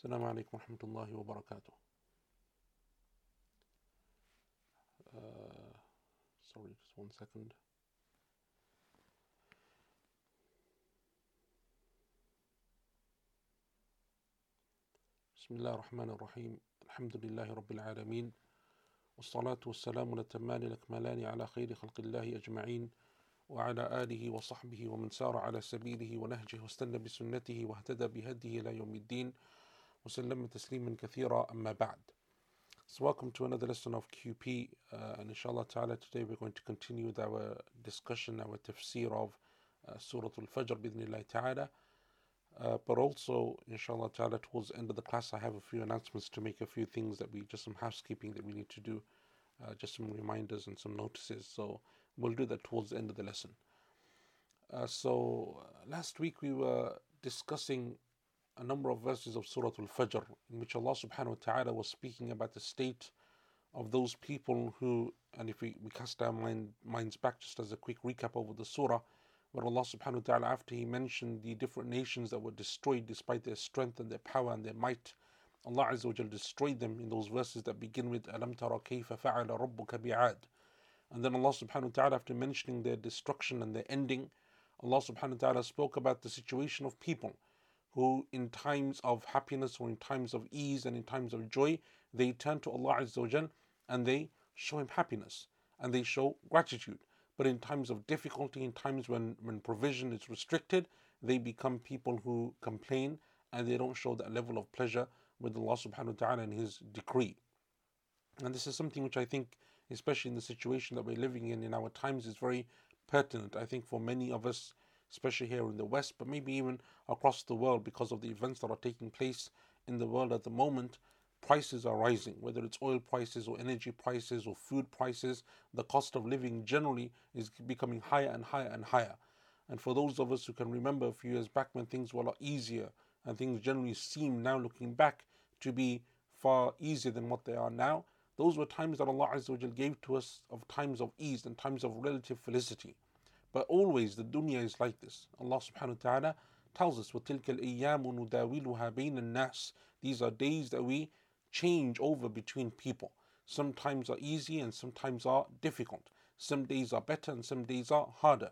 السلام عليكم ورحمة الله وبركاته. Uh, sorry, just one second. بسم الله الرحمن الرحيم الحمد لله رب العالمين والصلاة والسلام الأتمان الأكملان على خير خلق الله أجمعين وعلى آله وصحبه ومن سار على سبيله ونهجه واستنى بسنته واهتدى بهديه إلى يوم الدين وسلم تسليما كثيرا أما بعد So welcome to another lesson of QP uh, and inshallah ta'ala today we're going to continue with our discussion, our tafsir of uh, Surah Al-Fajr bidnillahi ta'ala uh, but also inshallah ta'ala towards the end of the class I have a few announcements to make a few things that we just some housekeeping that we need to do uh, just some reminders and some notices so we'll do that towards the end of the lesson uh, so last week we were discussing a number of verses of Surah Al Fajr in which Allah subhanahu wa ta'ala was speaking about the state of those people who, and if we, we cast our mind, minds back just as a quick recap over the surah, where Allah subhanahu wa ta'ala, after He mentioned the different nations that were destroyed despite their strength and their power and their might, Allah Azza wa destroyed them in those verses that begin with Alam tara kayfa fa'ala rabbuka bi'ad. And then Allah subhanahu wa ta'ala, after mentioning their destruction and their ending, Allah subhanahu wa ta'ala spoke about the situation of people who in times of happiness or in times of ease and in times of joy, they turn to Allah Azza and they show Him happiness and they show gratitude. But in times of difficulty, in times when, when provision is restricted, they become people who complain and they don't show that level of pleasure with Allah subhanahu wa ta'ala and His decree. And this is something which I think, especially in the situation that we're living in in our times, is very pertinent. I think for many of us, especially here in the West, but maybe even across the world because of the events that are taking place in the world at the moment. Prices are rising, whether it's oil prices or energy prices or food prices. The cost of living generally is becoming higher and higher and higher. And for those of us who can remember a few years back when things were a lot easier and things generally seem now looking back to be far easier than what they are now, those were times that Allah gave to us of times of ease and times of relative felicity. But always the dunya is like this. Allah subhanahu wa ta'ala tells us, وَتِلْكَ الْأَيَّامُ نُدَاوِلُهَا بَيْنَ النَّاسِ These are days that we change over between people. Sometimes are easy and sometimes are difficult. Some days are better and some days are harder.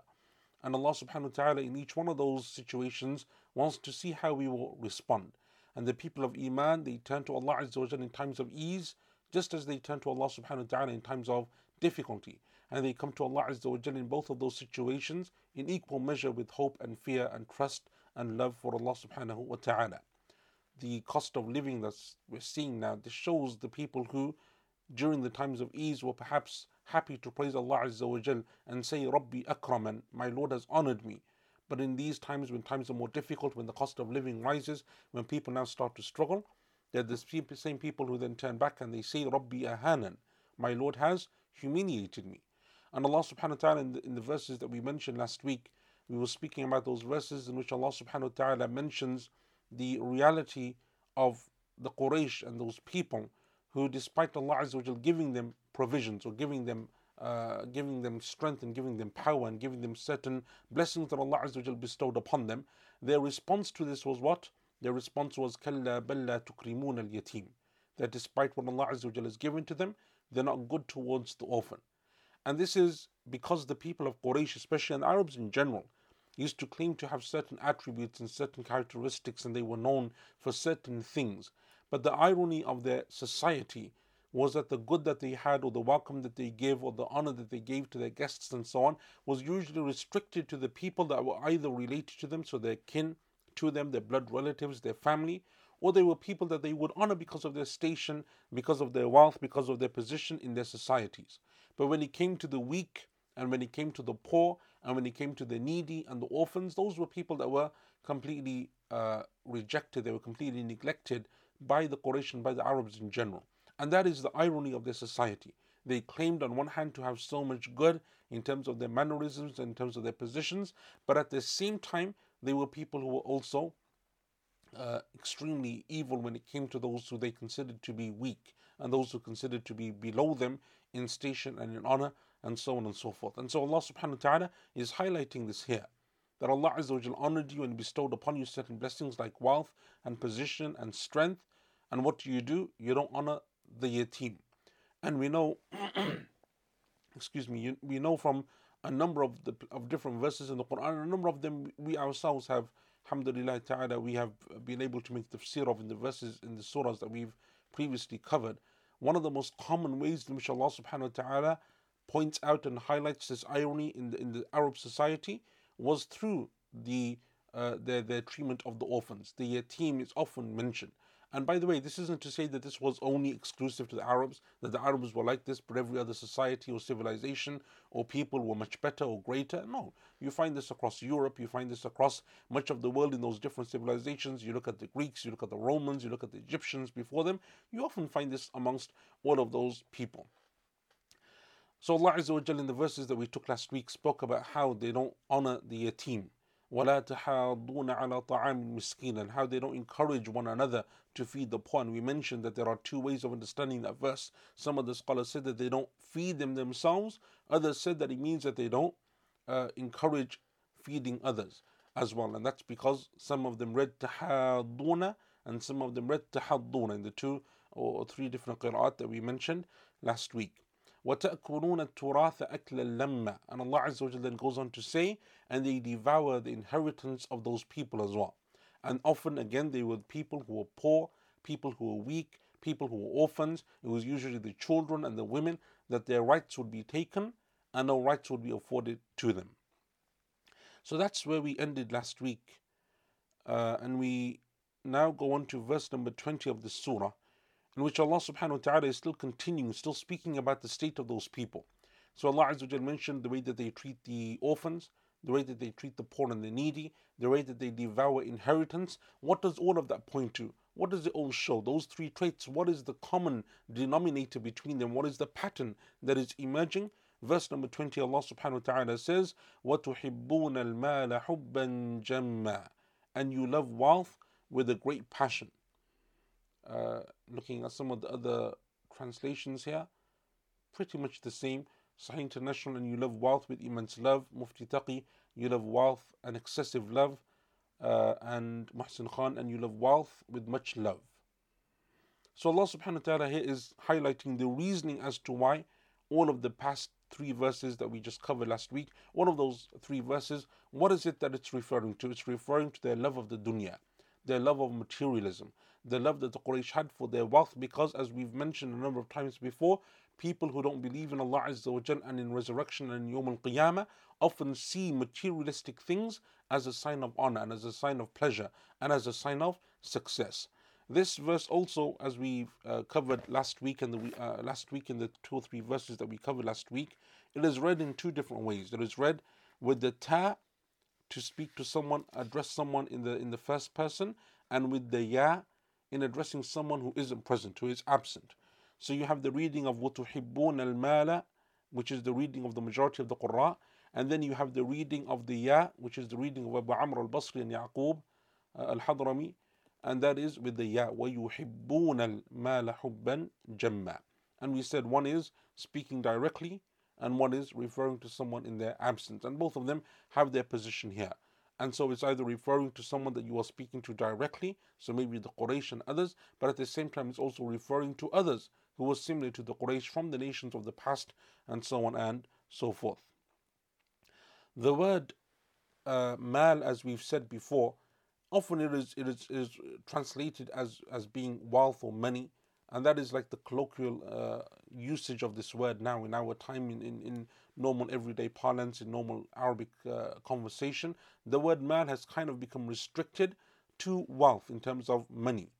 And Allah subhanahu wa ta'ala in each one of those situations wants to see how we will respond. And the people of Iman, they turn to Allah Azza wa in times of ease, just as they turn to Allah subhanahu wa ta'ala in times of difficulty and they come to Allah Azza wa in both of those situations in equal measure with hope and fear and trust and love for Allah subhanahu wa ta'ala. The cost of living that we're seeing now, this shows the people who during the times of ease were perhaps happy to praise Allah Azza wa and say, Rabbi akraman, my Lord has honored me. But in these times, when times are more difficult, when the cost of living rises, when people now start to struggle, they're the same people who then turn back and they say, Rabbi ahanan, my Lord has humiliated me. And Allah subhanahu wa ta'ala in the, in the verses that we mentioned last week, we were speaking about those verses in which Allah subhanahu wa ta'ala mentions the reality of the Quraysh and those people who despite Allah which are giving them provisions or giving them uh, giving them strength and giving them power and giving them certain blessings that Allah Azza wa bestowed upon them, their response to this was what? Their response was Kalla Bella Tukrimun al Yatim. That despite what Allah Azza wa has given to them, they're not good towards the orphan. And this is because the people of Quraysh, especially and Arabs in general, used to claim to have certain attributes and certain characteristics, and they were known for certain things. But the irony of their society was that the good that they had, or the welcome that they gave, or the honor that they gave to their guests, and so on, was usually restricted to the people that were either related to them, so their kin to them, their blood relatives, their family, or they were people that they would honor because of their station, because of their wealth, because of their position in their societies. But when it came to the weak, and when it came to the poor, and when it came to the needy and the orphans, those were people that were completely uh, rejected, they were completely neglected by the Quraysh and by the Arabs in general. And that is the irony of their society. They claimed on one hand to have so much good in terms of their mannerisms, in terms of their positions, but at the same time, they were people who were also uh, extremely evil when it came to those who they considered to be weak and those who considered to be below them in station and in honor and so on and so forth. And so Allah subhanahu wa ta'ala is highlighting this here that Allah Azza wa honored you and bestowed upon you certain blessings like wealth and position and strength. And what do you do? You don't honor the yatim. And we know, excuse me, we know from a number of the of different verses in the Quran, a number of them we ourselves have, alhamdulillah ta'ala, we have been able to make tafsir of in the verses in the surahs that we've previously covered. One of the most common ways in which Allah subhanahu wa ta'ala points out and highlights this irony in the in the Arab society was through the uh, their, treatment of the orphans. The yatim is often mentioned. And by the way, this isn't to say that this was only exclusive to the Arabs, that the Arabs were like this, but every other society or civilization or people were much better or greater. No, you find this across Europe, you find this across much of the world in those different civilizations. You look at the Greeks, you look at the Romans, you look at the Egyptians before them, you often find this amongst all of those people. So Allah Azza wa in the verses that we took last week spoke about how they don't honor the yatim. وَلَا تَحَاضُونَ عَلَى طَعَامِ الْمِسْكِينَ and how they don't encourage one another to feed the poor. And we mentioned that there are two ways of understanding that verse. Some of the scholars said that they don't feed them themselves. Others said that it means that they don't uh, encourage feeding others as well. And that's because some of them read تَحَاضُونَ and some of them read تَحَضُّونَ in the two or three different qira'at that we mentioned last week. وَتَأْكُلُونَ التُّرَاثَ أَكْلًا لَمَّا And Allah Azza wa then goes on to say, and they devour the inheritance of those people as well. And often again they were people who were poor, people who were weak, people who were orphans. It was usually the children and the women that their rights would be taken and no rights would be afforded to them. So that's where we ended last week. Uh, and we now go on to verse number 20 of the surah in which Allah subhanahu wa ta'ala is still continuing, still speaking about the state of those people. So Allah Azza wa mentioned the way that they treat the orphans, the way that they treat the poor and the needy, the way that they devour inheritance. What does all of that point to? What does it all show? Those three traits, what is the common denominator between them? What is the pattern that is emerging? Verse number 20, Allah subhanahu wa ta'ala says, وَتُحِبُّونَ الْمَالَ حُبًّا جَمًّا And you love wealth with a great passion. Uh, looking at some of the other translations here, pretty much the same. Sahih International, and you love wealth with immense love. Mufti Taqi, you love wealth and excessive love. Uh, and Muhsin Khan, and you love wealth with much love. So Allah subhanahu wa ta'ala here is highlighting the reasoning as to why all of the past three verses that we just covered last week, one of those three verses, what is it that it's referring to? It's referring to their love of the dunya, their love of materialism, the love that the Quraysh had for their wealth because as we've mentioned a number of times before, people who don't believe in Allah Azza wa Jal and in resurrection and in Yawm al-Qiyamah often see materialistic things as a sign of honor and as a sign of pleasure and as a sign of success. This verse also, as we uh, covered last week and the uh, last week in the two or three verses that we covered last week, it is read in two different ways. It is read with the ta to speak to someone, address someone in the in the first person, and with the ya in addressing someone who isn't present, who is absent. So you have the reading of وَتُحِبُّونَ الْمَالَ which is the reading of the majority of the qurra' and then you have the reading of the Ya which is the reading of Abu Amr al-Basri and Yaqub uh, al-Hadrami and that is with the Ya. وَيُحِبُّونَ الْمَالَ حُبًّا جَمَّا and we said one is speaking directly and one is referring to someone in their absence and both of them have their position here. And so it's either referring to someone that you are speaking to directly, so maybe the Quraysh and others, but at the same time it's also referring to others who were similar to the Quraysh from the nations of the past, and so on and so forth. The word uh, mal, as we've said before, often it is, it is, is translated as, as being wealth or money, and that is like the colloquial uh, usage of this word now in our time in, in, in normal everyday parlance, in normal Arabic uh, conversation. The word mal has kind of become restricted to wealth in terms of money.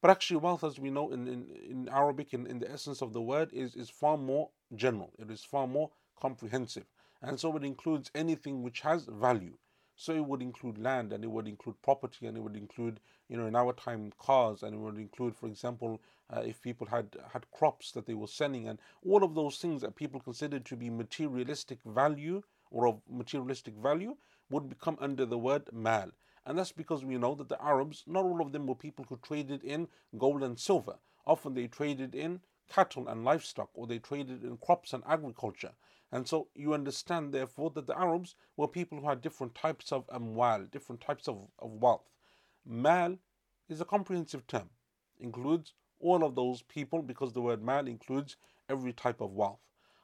But actually, wealth, as we know in, in, in Arabic, in, in the essence of the word, is, is far more general, it is far more comprehensive. And so it includes anything which has value. So it would include land and it would include property and it would include, you know, in our time cars and it would include, for example, uh, if people had had crops that they were selling and all of those things that people considered to be materialistic value or of materialistic value would become under the word mal. And that's because we know that the Arabs, not all of them were people who traded in gold and silver. Often they traded in cattle and livestock, or they traded in crops and agriculture. And so you understand, therefore, that the Arabs were people who had different types of amwal, different types of, of wealth. Mal is a comprehensive term, includes all of those people because the word mal includes every type of wealth.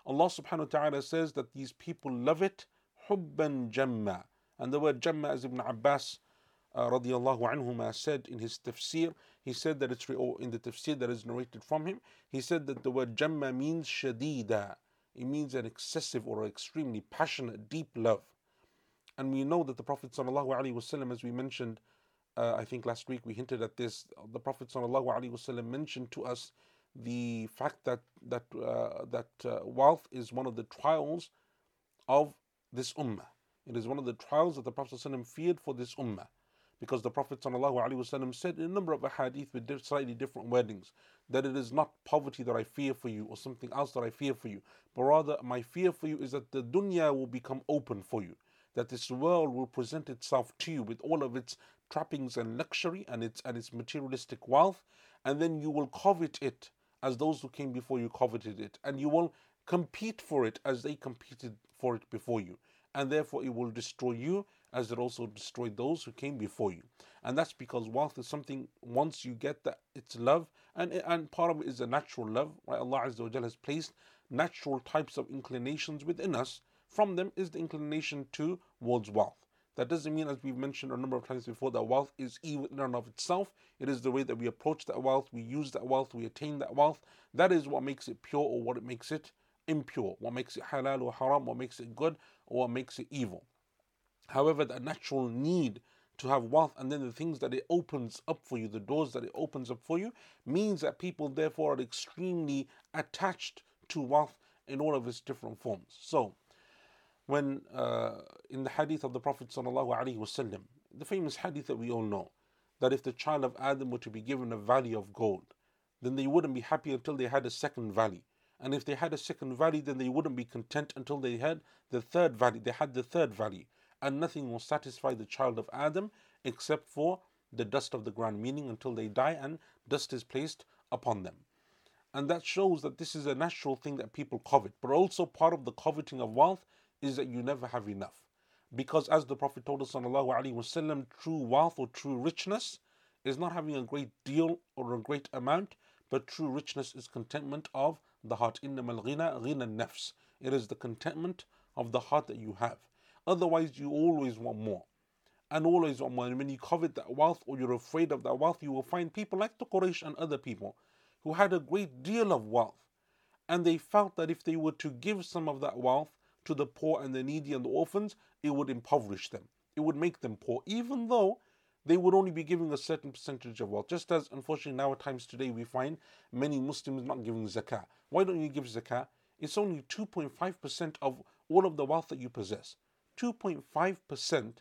Allah subhanahu wa ta'ala says that these people love it hubban jamma. And the word jamma, as Ibn Abbas uh, radiallahu anhuma said in his tafsir, he said that it's in the tafsir that is narrated from him, he said that the word jamma means shadida. It means an excessive or extremely passionate, deep love. And we know that the Prophet ﷺ, as we mentioned, uh, I think last week we hinted at this, the Prophet ﷺ mentioned to us the fact that that uh, that uh, wealth is one of the trials of this ummah. It is one of the trials that the Prophet ﷺ feared for this ummah. Because the Prophet ﷺ said in a number of hadith with slightly different wordings that it is not poverty that I fear for you or something else that I fear for you, but rather my fear for you is that the dunya will become open for you, that this world will present itself to you with all of its trappings and luxury and its and its materialistic wealth, and then you will covet it as those who came before you coveted it, and you will compete for it as they competed for it before you, and therefore it will destroy you as it also destroyed those who came before you. And that's because wealth is something once you get that it's love, and and part of it is a natural love. Right? Allah Azza wa has placed natural types of inclinations within us. From them is the inclination towards wealth. That doesn't mean, as we've mentioned a number of times before, that wealth is evil in and of itself. It is the way that we approach that wealth, we use that wealth, we attain that wealth. That is what makes it pure or what it makes it impure, what makes it halal or haram, what makes it good or what makes it evil. However, the natural need to have wealth and then the things that it opens up for you, the doors that it opens up for you, means that people therefore are extremely attached to wealth in all of its different forms. So, when uh, in the hadith of the Prophet wasallam, the famous hadith that we all know, that if the child of Adam were to be given a valley of gold, then they wouldn't be happy until they had a second valley. And if they had a second valley, then they wouldn't be content until they had the third valley. They had the third valley And nothing will satisfy the child of Adam except for the dust of the ground, meaning until they die and dust is placed upon them. And that shows that this is a natural thing that people covet. But also part of the coveting of wealth is that you never have enough. Because as the Prophet told us, wasallam, true wealth or true richness is not having a great deal or a great amount, but true richness is contentment of the heart. إِنَّمَا الْغِنَى غِنَى النَّفْسِ It is the contentment of the heart that you have. Otherwise, you always want more. And always want more. And when you covet that wealth or you're afraid of that wealth, you will find people like the Quraysh and other people who had a great deal of wealth. And they felt that if they were to give some of that wealth, to the poor and the needy and the orphans, it would impoverish them. It would make them poor, even though they would only be giving a certain percentage of wealth. Just as, unfortunately, nowadays today we find many Muslims not giving zakah. Why don't you give zakah? It's only 2.5% of all of the wealth that you possess. 2.5%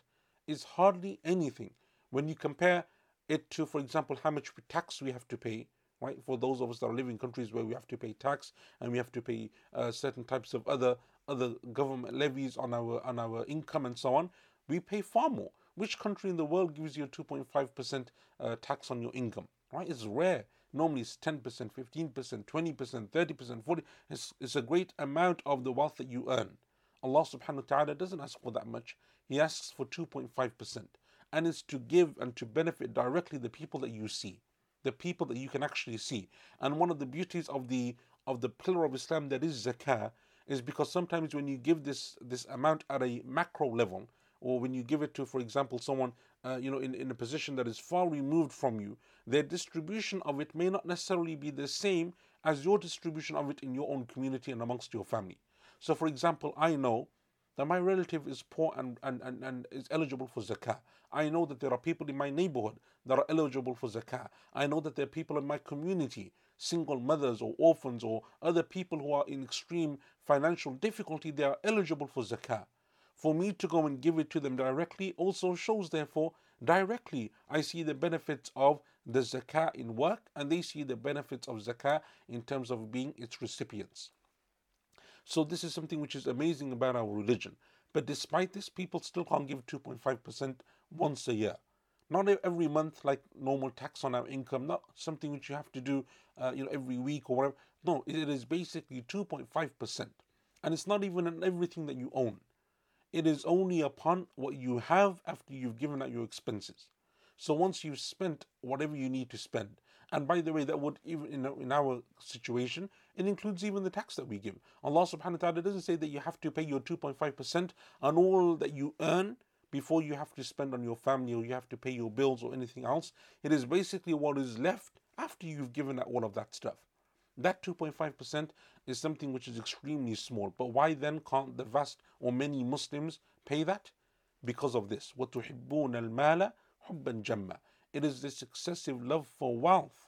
is hardly anything when you compare it to, for example, how much tax we have to pay right? For those of us that are living in countries where we have to pay tax and we have to pay uh, certain types of other other government levies on our on our income and so on, we pay far more. Which country in the world gives you a 2.5% uh, tax on your income? Right? It's rare. Normally it's 10%, 15%, 20%, 30%, 40 it's, it's a great amount of the wealth that you earn. Allah subhanahu wa ta'ala doesn't ask for that much. He asks for 2.5%. And it's to give and to benefit directly the people that you see the people that you can actually see. And one of the beauties of the of the pillar of Islam that is zakah is because sometimes when you give this this amount at a macro level, or when you give it to, for example, someone uh, you know in, in a position that is far removed from you, their distribution of it may not necessarily be the same as your distribution of it in your own community and amongst your family. So, for example, I know that my relative is poor and, and, and, and is eligible for zakah. I know that there are people in my neighborhood that are eligible for zakah. I know that there are people in my community, single mothers or orphans or other people who are in extreme financial difficulty, they are eligible for zakah. For me to go and give it to them directly also shows, therefore, directly I see the benefits of the zakah in work and they see the benefits of zakah in terms of being its recipients. So this is something which is amazing about our religion. But despite this, people still can't give 2.5% once a year. Not every month like normal tax on our income, not something which you have to do uh, you know every week or whatever. No, it is basically 2.5%. And it's not even on everything that you own. It is only upon what you have after you've given out your expenses. So once you've spent whatever you need to spend, and by the way, that would even in, in our situation, it includes even the tax that we give. Allah subhanahu wa ta'ala doesn't say that you have to pay your 2.5% on all that you earn before you have to spend on your family or you have to pay your bills or anything else. It is basically what is left after you've given out all of that stuff. That 2.5% is something which is extremely small. But why then can't the vast or many Muslims pay that? Because of this. وَتُحِبُّونَ الْمَالَ حُبًّا جَمًّا It is this excessive love for wealth.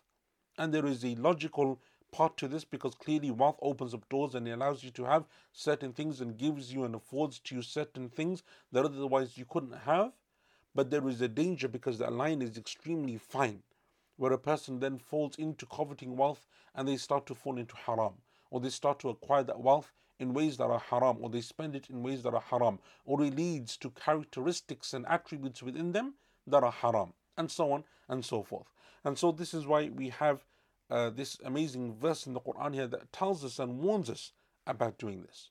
And there is a logical part to this because clearly wealth opens up doors and it allows you to have certain things and gives you and affords to you certain things that otherwise you couldn't have. But there is a danger because the line is extremely fine where a person then falls into coveting wealth and they start to fall into haram, or they start to acquire that wealth in ways that are haram, or they spend it in ways that are haram, or it leads to characteristics and attributes within them that are haram, and so on and so forth. And so, this is why we have uh, this amazing verse in the Quran here that tells us and warns us about doing this.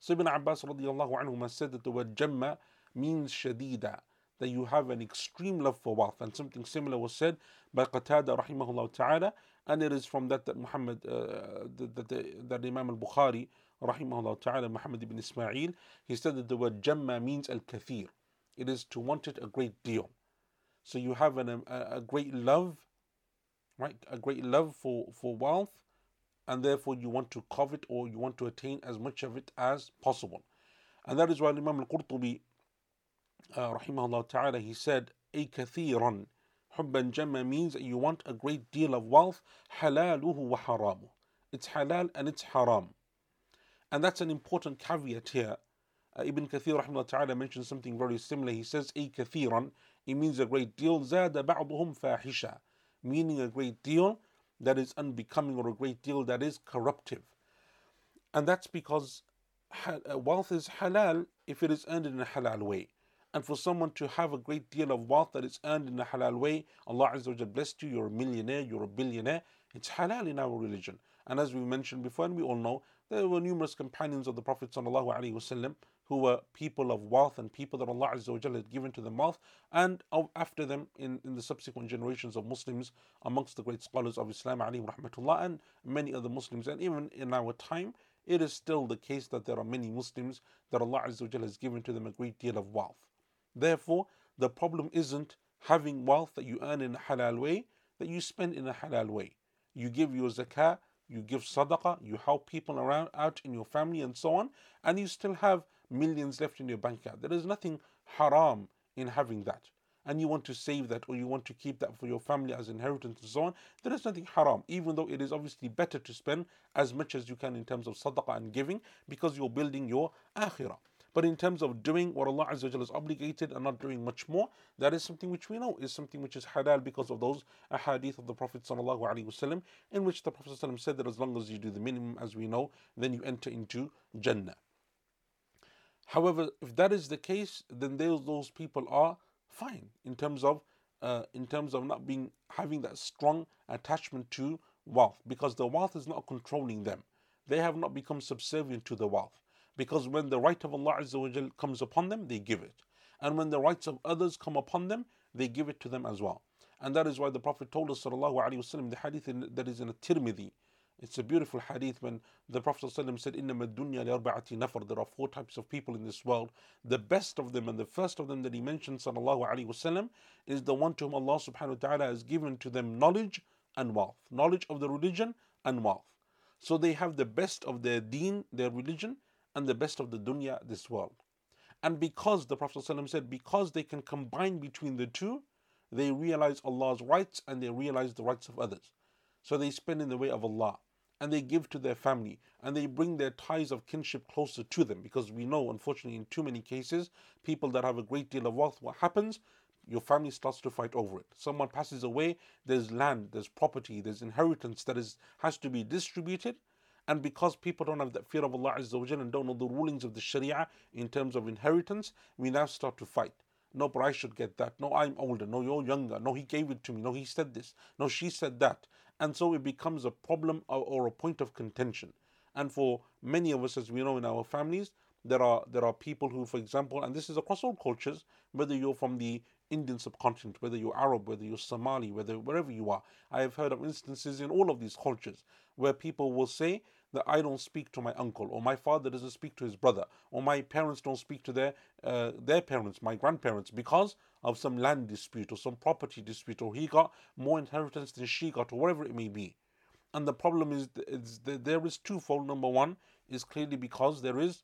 So Ibn Abbas said that the word jamma means shadida, that you have an extreme love for wealth. And something similar was said by Qatada rahimahullah ta'ala, and it is from that that Muhammad, uh, that, that, that Imam al-Bukhari rahimahullah ta'ala, Muhammad ibn Ismail, he said that the word jamma means al-kathir. It is to want it a great deal. So you have an, a, a great love, right? A great love for, for wealth, and therefore you want to covet or you want to attain as much of it as possible. And that is why Imam al-Qurtubi uh, rahimahullah ta'ala, he said, A kathiran. Hubban jamma means that you want a great deal of wealth. Halaluhu wa haramu. It's halal and it's haram. And that's an important caveat here. Uh, Ibn Kathir rahimahullah ta'ala mentions something very similar. He says, A kathiran. It means a great deal. Zada ba'duhum fahisha. Meaning a great deal that is unbecoming or a great deal that is corruptive. And that's because uh, wealth is halal if it is earned in a halal way and for someone to have a great deal of wealth that is earned in a halal way, Allah Azza wa blessed you, you're a millionaire, you're a billionaire, it's halal in our religion. And as we mentioned before, and we all know, there were numerous companions of the Prophet وسلم, who were people of wealth and people that Allah Azza had given to them wealth, and after them in, in the subsequent generations of Muslims, amongst the great scholars of Islam, rahmatullah, and many other Muslims, and even in our time, it is still the case that there are many Muslims that Allah Azza has given to them a great deal of wealth. Therefore, the problem isn't having wealth that you earn in a halal way, that you spend in a halal way. You give your zakah, you give sadaqah, you help people around out in your family and so on, and you still have millions left in your bank account. There is nothing haram in having that. And you want to save that or you want to keep that for your family as inheritance and so on, there is nothing haram, even though it is obviously better to spend as much as you can in terms of sadaqah and giving because you're building your akhirah. But in terms of doing what Allah Azza wa has obligated and not doing much more, that is something which we know is something which is halal because of those ahadith of the Prophet وسلم, in which the Prophet ﷺ said that as long as you do the minimum as we know, then you enter into Jannah. However, if that is the case, then those, those people are fine in terms of uh, in terms of not being having that strong attachment to wealth because the wealth is not controlling them. They have not become subservient to the wealth because when the right of Allah Azza comes upon them, they give it, and when the rights of others come upon them, they give it to them as well. And that is why the Prophet told us, sallallahu alaihi wasallam, the hadith in, that is in a Tirmidhi, It's a beautiful hadith when the Prophet ﷺ said, إِنَّمَا الدُّنْيَا لِأَرْبَعَةِ نَفَرٍ There are four types of people in this world. The best of them and the first of them that he mentioned sallallahu alaihi wasallam is the one to whom Allah subhanahu wa ta'ala has given to them knowledge and wealth. Knowledge of the religion and wealth. So they have the best of their deen, their religion, and the best of the dunya, this world. And because the Prophet ﷺ said, because they can combine between the two, they realize Allah's rights and they realize the rights of others. So they spend in the way of Allah and they give to their family and they bring their ties of kinship closer to them because we know, unfortunately, in too many cases, people that have a great deal of wealth, what happens? Your family starts to fight over it. Someone passes away, there's land, there's property, there's inheritance that is has to be distributed, and because people don't have that fear of Allah Azza and don't know the rulings of the Sharia in terms of inheritance, we now start to fight. No, but I should get that. No, I'm older. No, you're younger. No, he gave it to me. No, he said this. No, she said that. And so it becomes a problem or, or a point of contention. And for many of us, as we know in our families, there are there are people who, for example, and this is across all cultures, whether you're from the Indian subcontinent, whether you're Arab, whether you're Somali, whether wherever you are. I have heard of instances in all of these cultures where people will say that I don't speak to my uncle, or my father doesn't speak to his brother, or my parents don't speak to their uh, their parents, my grandparents, because of some land dispute or some property dispute, or he got more inheritance than she got, or whatever it may be. And the problem is, is there is twofold. Number one is clearly because there is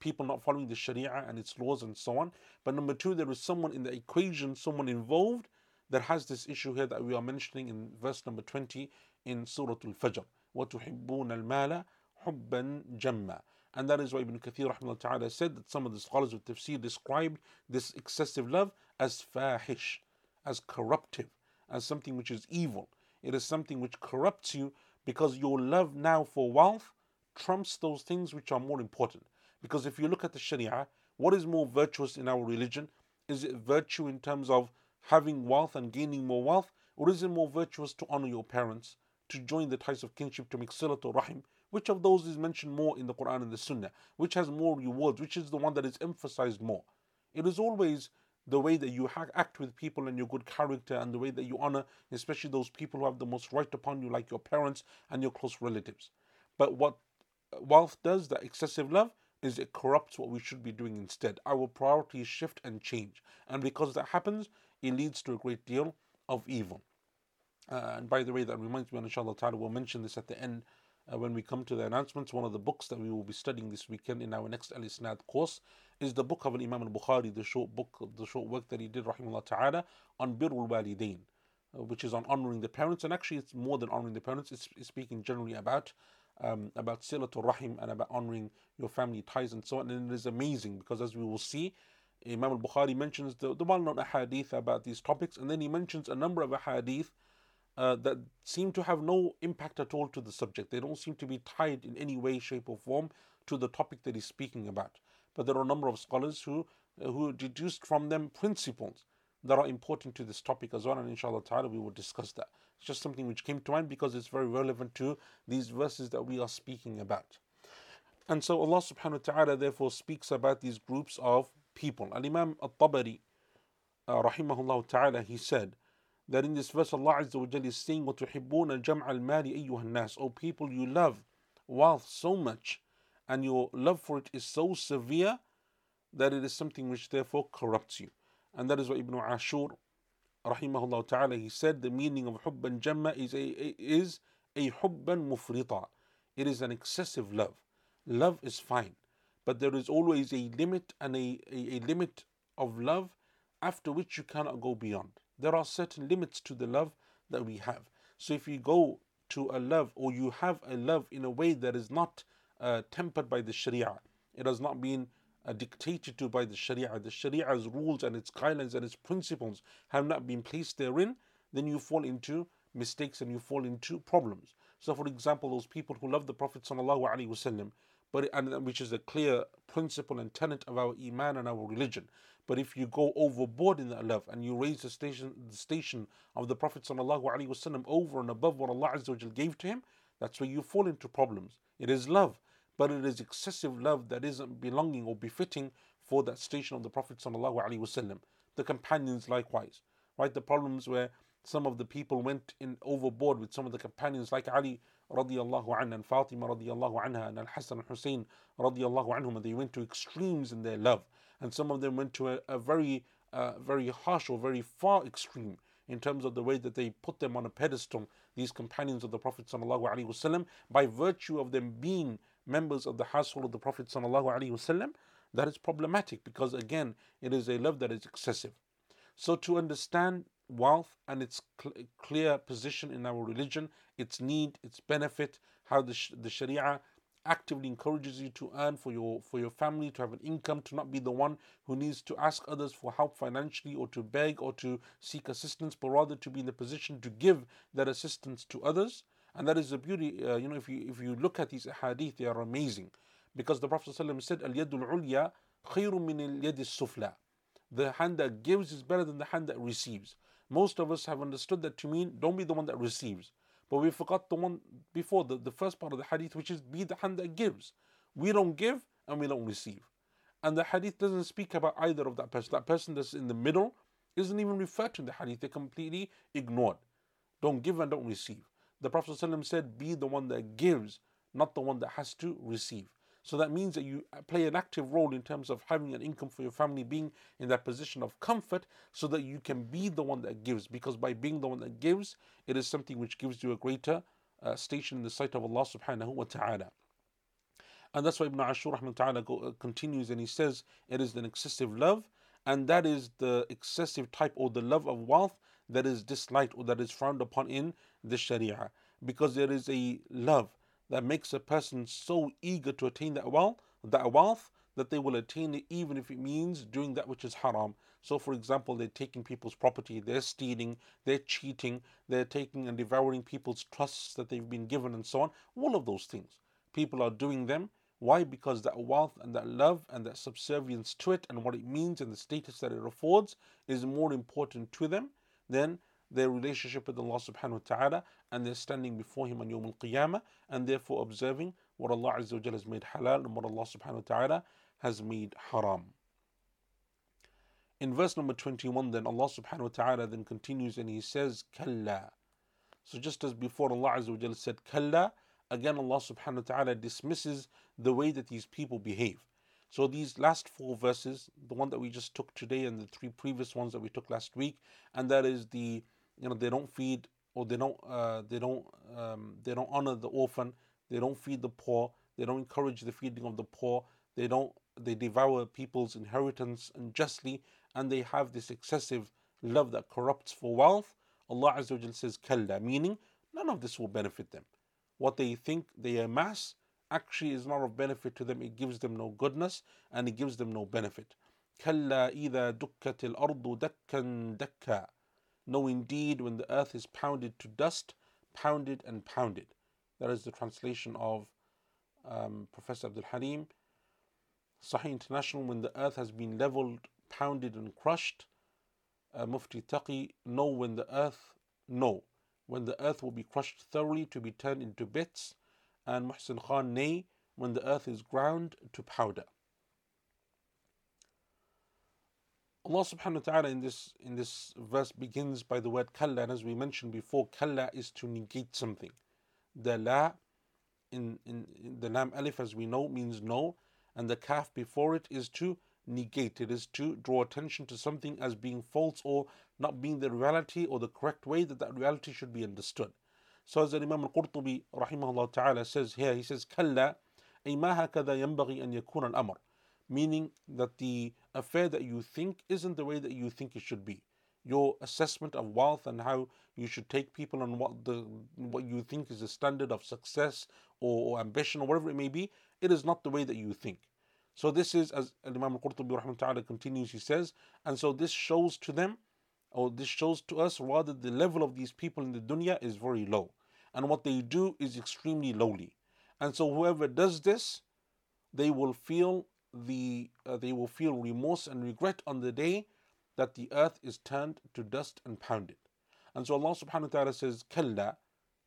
people not following the Sharia and its laws and so on. But number two, there is someone in the equation, someone involved that has this issue here that we are mentioning in verse number 20 in Surah Al Fajr. وَتُحِبُّونَ الْمَالَ حُبًّا جَمًّا and that is why Ibn Kathir ta'ala, said that some of the scholars of tafsir described this excessive love as fahish, as corruptive, as something which is evil. It is something which corrupts you because your love now for wealth trumps those things which are more important. Because if you look at the Sharia, what is more virtuous in our religion? Is it virtue in terms of having wealth and gaining more wealth? Or is it more virtuous to honor your parents, to join the ties of kinship, to make silat rahim? Which of those is mentioned more in the Quran and the Sunnah? Which has more rewards? Which is the one that is emphasized more? It is always the way that you act with people and your good character and the way that you honor, especially those people who have the most right upon you, like your parents and your close relatives. But what wealth does, that excessive love, is it corrupts what we should be doing instead. Our priorities shift and change. And because that happens, it leads to a great deal of evil. Uh, and by the way, that reminds me, inshallah ta'ala, we'll mention this at the end uh, when we come to the announcements. One of the books that we will be studying this weekend in our next Al Isnad course is the book of Imam al Bukhari, the short book, the short work that he did, rahimahullah ta'ala, on Birul Walidain. Uh, which is on honoring the parents, and actually, it's more than honoring the parents. It's, it's speaking generally about um, about silatul rahim and about honoring your family ties and so on. And it is amazing because, as we will see, Imam al Bukhari mentions the, the well known hadith about these topics, and then he mentions a number of hadith uh, that seem to have no impact at all to the subject. They don't seem to be tied in any way, shape, or form to the topic that he's speaking about. But there are a number of scholars who, uh, who deduced from them principles that are important to this topic as well, and inshallah ta'ala we will discuss that. It's just something which came to mind because it's very relevant to these verses that we are speaking about. And so Allah subhanahu wa ta'ala therefore speaks about these groups of people. Al Imam al Tabari, uh, rahimahullah ta'ala, he said that in this verse Allah Azza wa Jalla is saying, وَتُحِبُّونَ جَمْعَ الْمَالِ أَيُّهَا النَّاسِ O people, you love wealth so much and your love for it is so severe that it is something which therefore corrupts you. And that is what Ibn Ashur rahimahullah ta'ala, he said the meaning of hubban jamma is a, is a hubban mufrita. It is an excessive love. Love is fine, but there is always a limit and a, a, a limit of love after which you cannot go beyond. There are certain limits to the love that we have. So if you go to a love or you have a love in a way that is not uh, tempered by the Sharia, it has not been uh, dictated to by the Sharia, the Sharia's rules and its guidelines and its principles have not been placed therein, then you fall into mistakes and you fall into problems. So, for example, those people who love the Prophet wasallam, but and which is a clear principle and tenet of our iman and our religion. But if you go overboard in that love and you raise the station, the station of the Prophet wasallam over and above what Allah gave to him, that's where you fall into problems. It is love but it is excessive love that isn't belonging or befitting for that station of the Prophet wasallam. The companions likewise, right? The problems where some of the people went in overboard with some of the companions like Ali radiallahu anha and Fatima radiallahu anha and Al-Hasan and Hussein radiallahu anhum and they went to extremes in their love and some of them went to a, a very uh, very harsh or very far extreme in terms of the way that they put them on a pedestal these companions of the Prophet wasallam by virtue of them being members of the household of the Prophet ﷺ, that is problematic because again it is a love that is excessive. So to understand wealth and its cl- clear position in our religion, its need, its benefit, how the, sh- the Sharia actively encourages you to earn for your for your family to have an income to not be the one who needs to ask others for help financially or to beg or to seek assistance but rather to be in the position to give that assistance to others and that is the beauty, uh, you know, if you if you look at these hadith, they are amazing. Because the Prophet ﷺ said, Al min al sufla. the hand that gives is better than the hand that receives. Most of us have understood that to mean don't be the one that receives. But we forgot the one before, the, the first part of the hadith, which is be the hand that gives. We don't give and we don't receive. And the hadith doesn't speak about either of that person. That person that's in the middle isn't even referred to in the hadith. They're completely ignored. Don't give and don't receive. The Prophet ﷺ said, Be the one that gives, not the one that has to receive. So that means that you play an active role in terms of having an income for your family, being in that position of comfort, so that you can be the one that gives. Because by being the one that gives, it is something which gives you a greater uh, station in the sight of Allah subhanahu wa ta'ala. And that's why Ibn Ashur ta'ala uh, continues and he says it is an excessive love, and that is the excessive type or the love of wealth that is disliked or that is frowned upon in the Sharia. Because there is a love that makes a person so eager to attain that wealth, that wealth that they will attain it even if it means doing that which is haram. So, for example, they're taking people's property, they're stealing, they're cheating, they're taking and devouring people's trusts that they've been given, and so on. All of those things. People are doing them why? Because that wealth and that love and that subservience to it and what it means and the status that it affords is more important to them than their relationship with Allah subhanahu wa ta'ala and their standing before Him on Yawm al Qiyamah and therefore observing what Allah Azza wa has made halal and what Allah subhanahu wa ta'ala has made haram. In verse number 21, then Allah subhanahu wa ta'ala then continues and He says, Kalla. So just as before Allah Azza wa said, Kalla, again Allah subhanahu wa ta'ala dismisses the way that these people behave. So these last four verses, the one that we just took today and the three previous ones that we took last week, and that is the you know they don't feed or they don't uh, they don't um, they don't honor the orphan, they don't feed the poor, they don't encourage the feeding of the poor, they don't they devour people's inheritance unjustly, and they have this excessive love that corrupts for wealth. Allah Azza wa says kalla, meaning none of this will benefit them. What they think they amass actually is not of benefit to them, it gives them no goodness and it gives them no benefit. كلا إذا دكت الأرض دكا دكا no, indeed, when the earth is pounded to dust, pounded and pounded. That is the translation of um, Professor Abdul Halim. Sahih International, when the earth has been leveled, pounded, and crushed. Uh, Mufti Taqi, no, when the earth, no, when the earth will be crushed thoroughly to be turned into bits and Muhsin Khan nay when the earth is ground to powder. Allah subhanahu wa ta'ala in this in this verse begins by the word kalla, and as we mentioned before, kalla is to negate something. The la in, in, in the lam alif as we know means no, and the kaf before it is to negate. It is to draw attention to something as being false or not being the reality or the correct way that that reality should be understood. So as Imam al-Qurtubi rahimahullah ta'ala says here, he says, كلا أي ما هكذا ينبغي أن يكون الأمر meaning that the affair that you think isn't the way that you think it should be. Your assessment of wealth and how you should take people and what the what you think is the standard of success or, or ambition or whatever it may be, it is not the way that you think. So this is as Imam al-Qurtubi rahimahullah continues, he says, and so this shows to them or this shows to us rather the level of these people in the dunya is very low and what they do is extremely lowly and so whoever does this they will feel the uh, they will feel remorse and regret on the day that the earth is turned to dust and pounded. And so Allah subhanahu wa ta'ala says kalla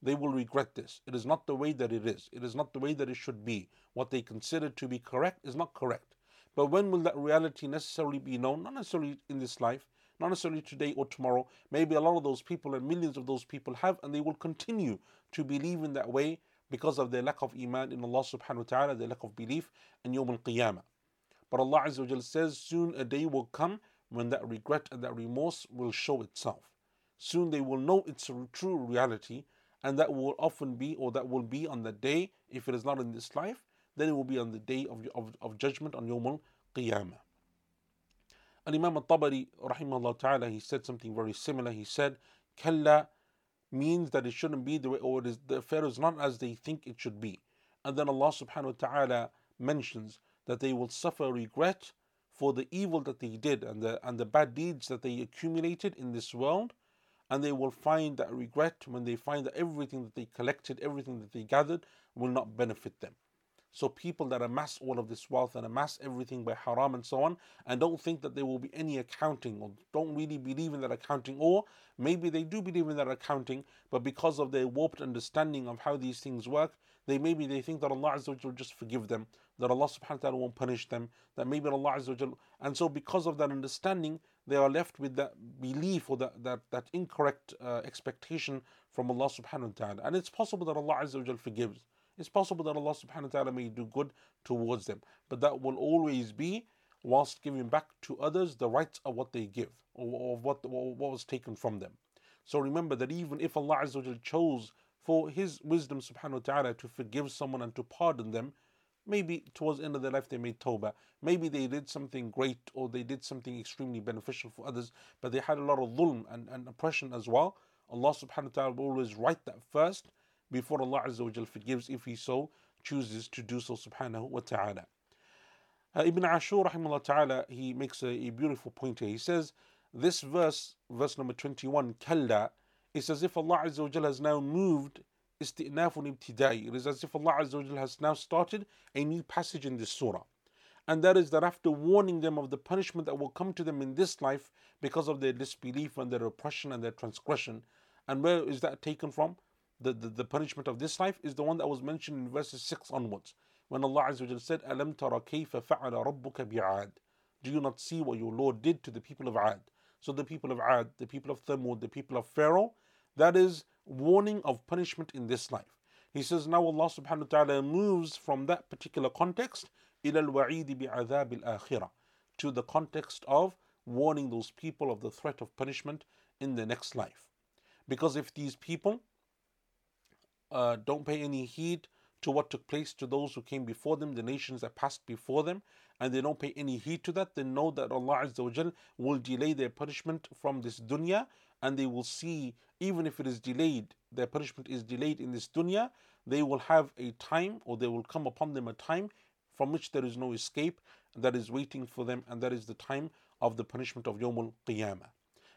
they will regret this. It is not the way that it is. It is not the way that it should be. What they consider to be correct is not correct. But when will that reality necessarily be known? Not necessarily in this life not necessarily today or tomorrow. Maybe a lot of those people and millions of those people have, and they will continue to believe in that way because of their lack of iman in Allah subhanahu wa ta'ala, their lack of belief in Yawm al Qiyamah. But Allah Azza says, soon a day will come when that regret and that remorse will show itself. Soon they will know its true reality, and that will often be, or that will be on the day, if it is not in this life, then it will be on the day of, of, of judgment on Yawm al Qiyamah. And Imam al-Tabari, rahimahullah ta'ala, he said something very similar. He said, Kalla means that it shouldn't be the way, or it is, the affair is not as they think it should be. And then Allah subhanahu wa ta'ala mentions that they will suffer regret for the evil that they did and the, and the bad deeds that they accumulated in this world. And they will find that regret when they find that everything that they collected, everything that they gathered will not benefit them. So people that amass all of this wealth and amass everything by haram and so on, and don't think that there will be any accounting, or don't really believe in that accounting, or maybe they do believe in that accounting, but because of their warped understanding of how these things work, they maybe they think that Allah Azza will just forgive them, that Allah subhanahu wa ta'ala won't punish them, that maybe Allah Azza wa and so because of that understanding, they are left with that belief or that, that, that incorrect uh, expectation from Allah subhanahu wa ta'ala. And it's possible that Allah Azza wa forgives. It's possible that Allah subhanahu wa ta'ala may do good towards them, but that will always be whilst giving back to others the rights of what they give or, of what, what was taken from them. So remember that even if Allah Azza chose for His wisdom subhanahu wa ta'ala to forgive someone and to pardon them, maybe towards the end of their life they made tawbah. Maybe they did something great or they did something extremely beneficial for others, but they had a lot of dhulm and, and oppression as well. Allah subhanahu wa ta'ala will always write that first before Allah Azza wa forgives if He so chooses to do so subhanahu wa ta'ala. Uh, Ibn Ashur rahimahullah ta'ala, he makes a, a, beautiful point here. He says, this verse, verse number 21, Kalla, it's as if Allah Azza wa has now moved isti'nafun ibtidai. It is as if Allah Azza wa has now started a new passage in this surah. And that is that after warning them of the punishment that will come to them in this life because of their disbelief and their oppression and their transgression, and where is that taken from? the, the, the punishment of this life is the one that was mentioned in verses 6 onwards. When Allah Azza wa said, أَلَمْ تَرَ كَيْفَ فَعَلَ رَبُّكَ بِعَادٍ Do you not see what your Lord did to the people of Ad? So the people of Ad, the people of Thamud, the people of Pharaoh, that is warning of punishment in this life. He says now Allah subhanahu wa ta'ala moves from that particular context إلى الوعيد بعذاب الآخرة to the context of warning those people of the threat of punishment in the next life. Because if these people uh, don't pay any heed to what took place to those who came before them, the nations that passed before them, and they don't pay any heed to that, then know that Allah Azza wa will delay their punishment from this dunya, and they will see, even if it is delayed, their punishment is delayed in this dunya, they will have a time, or there will come upon them a time from which there is no escape, that is waiting for them, and that is the time of the punishment of Yawmul Qiyamah.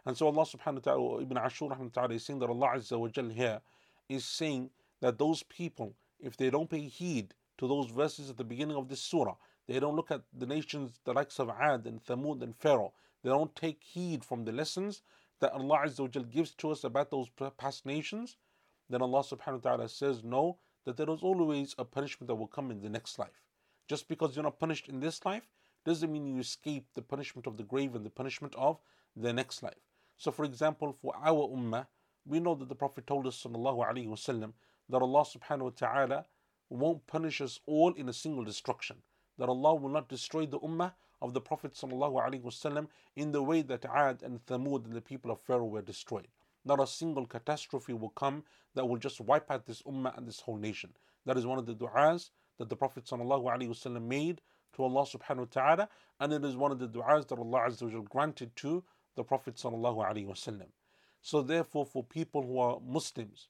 And so Allah subhanahu wa ta'ala, Ibn Ashur is saying that Allah Azza wa here is saying that those people, if they don't pay heed to those verses at the beginning of this surah, they don't look at the nations, the likes of Ad and Thamud and Pharaoh, they don't take heed from the lessons that Allah Azza wa gives to us about those past nations, then Allah subhanahu wa ta'ala says, No, that there is always a punishment that will come in the next life. Just because you're not punished in this life doesn't mean you escape the punishment of the grave and the punishment of the next life. So, for example, for our ummah, we know that the Prophet told us, wasallam, that Allah subhanahu wa ta'ala won't punish us all in a single destruction. That Allah will not destroy the ummah of the Prophet in the way that Ad and Thamud and the people of Pharaoh were destroyed. Not a single catastrophe will come that will just wipe out this ummah and this whole nation. That is one of the du'as that the Prophet wasallam made to Allah subhanahu wa ta'ala, and it is one of the du'as that Allah Azza granted to the Prophet wasallam. So therefore, for people who are Muslims,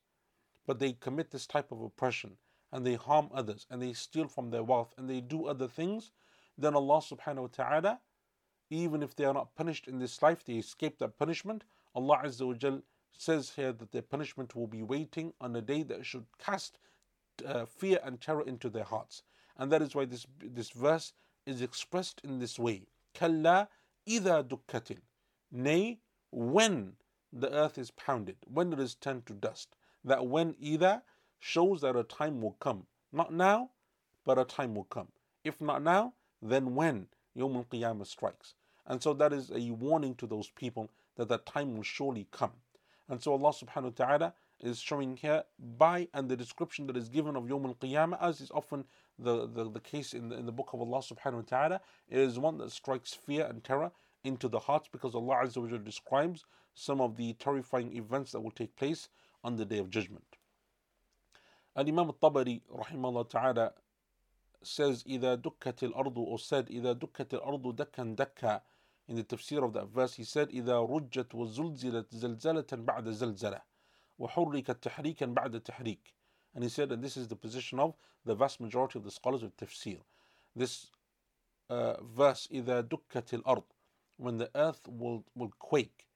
but they commit this type of oppression and they harm others and they steal from their wealth and they do other things, then Allah subhanahu wa ta'ala, even if they are not punished in this life, they escape that punishment. Allah Azza wa Jal says here that their punishment will be waiting on a day that should cast uh, fear and terror into their hearts. And that is why this, this verse is expressed in this way. Kalla ida dukkatil. Nay, when the earth is pounded, when it is turned to dust that when either shows that a time will come. Not now, but a time will come. If not now, then when Yom al Qiyamah strikes. And so that is a warning to those people that that time will surely come. And so Allah subhanahu wa ta'ala is showing here by and the description that is given of Yom al Qiyamah, as is often the, the, the case in the, in the book of Allah subhanahu wa ta'ala, is one that strikes fear and terror into the hearts because Allah Azza wa describes some of the terrifying events that will take place on the day of judgment. Al Imam al Tabari, rahimahullah ta'ala, says, إذا دكت الأرض, or said, إذا دكت الأرض دكا دكا, in the tafsir of that verse, he said, إذا رجت وزلزلت زلزلة بعد زلزلة, وحركت تحريكا بعد تحريك. And he said, and this is the position of the vast majority of the scholars of tafsir. This uh, verse, إذا دكت الأرض, when the earth will, will quake,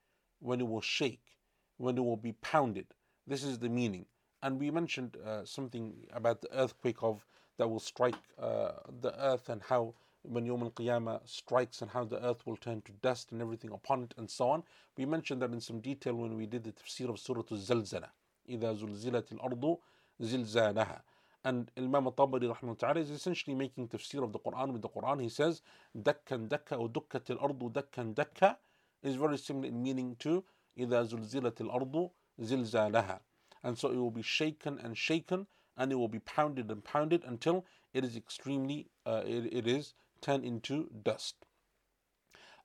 when it will shake, when it will be pounded, this is the meaning. And we mentioned uh, something about the earthquake of that will strike uh, the earth and how when Yom Al Qiyamah strikes and how the earth will turn to dust and everything upon it and so on. We mentioned that in some detail when we did the tafsir of Surah Al Zalzala. إذا زلزلت الأرض زلزالها and Imam al-Tabari ta'ala is essentially making tafsir of the Quran with the Quran. He says, Dakkan dakka or dukkat al-ardu dakkan dakka is very similar in meaning to إذا زلزلت الأرض زلزالها. And so it will be shaken and shaken and it will be pounded and pounded until it is extremely, uh, it, it is turned into dust.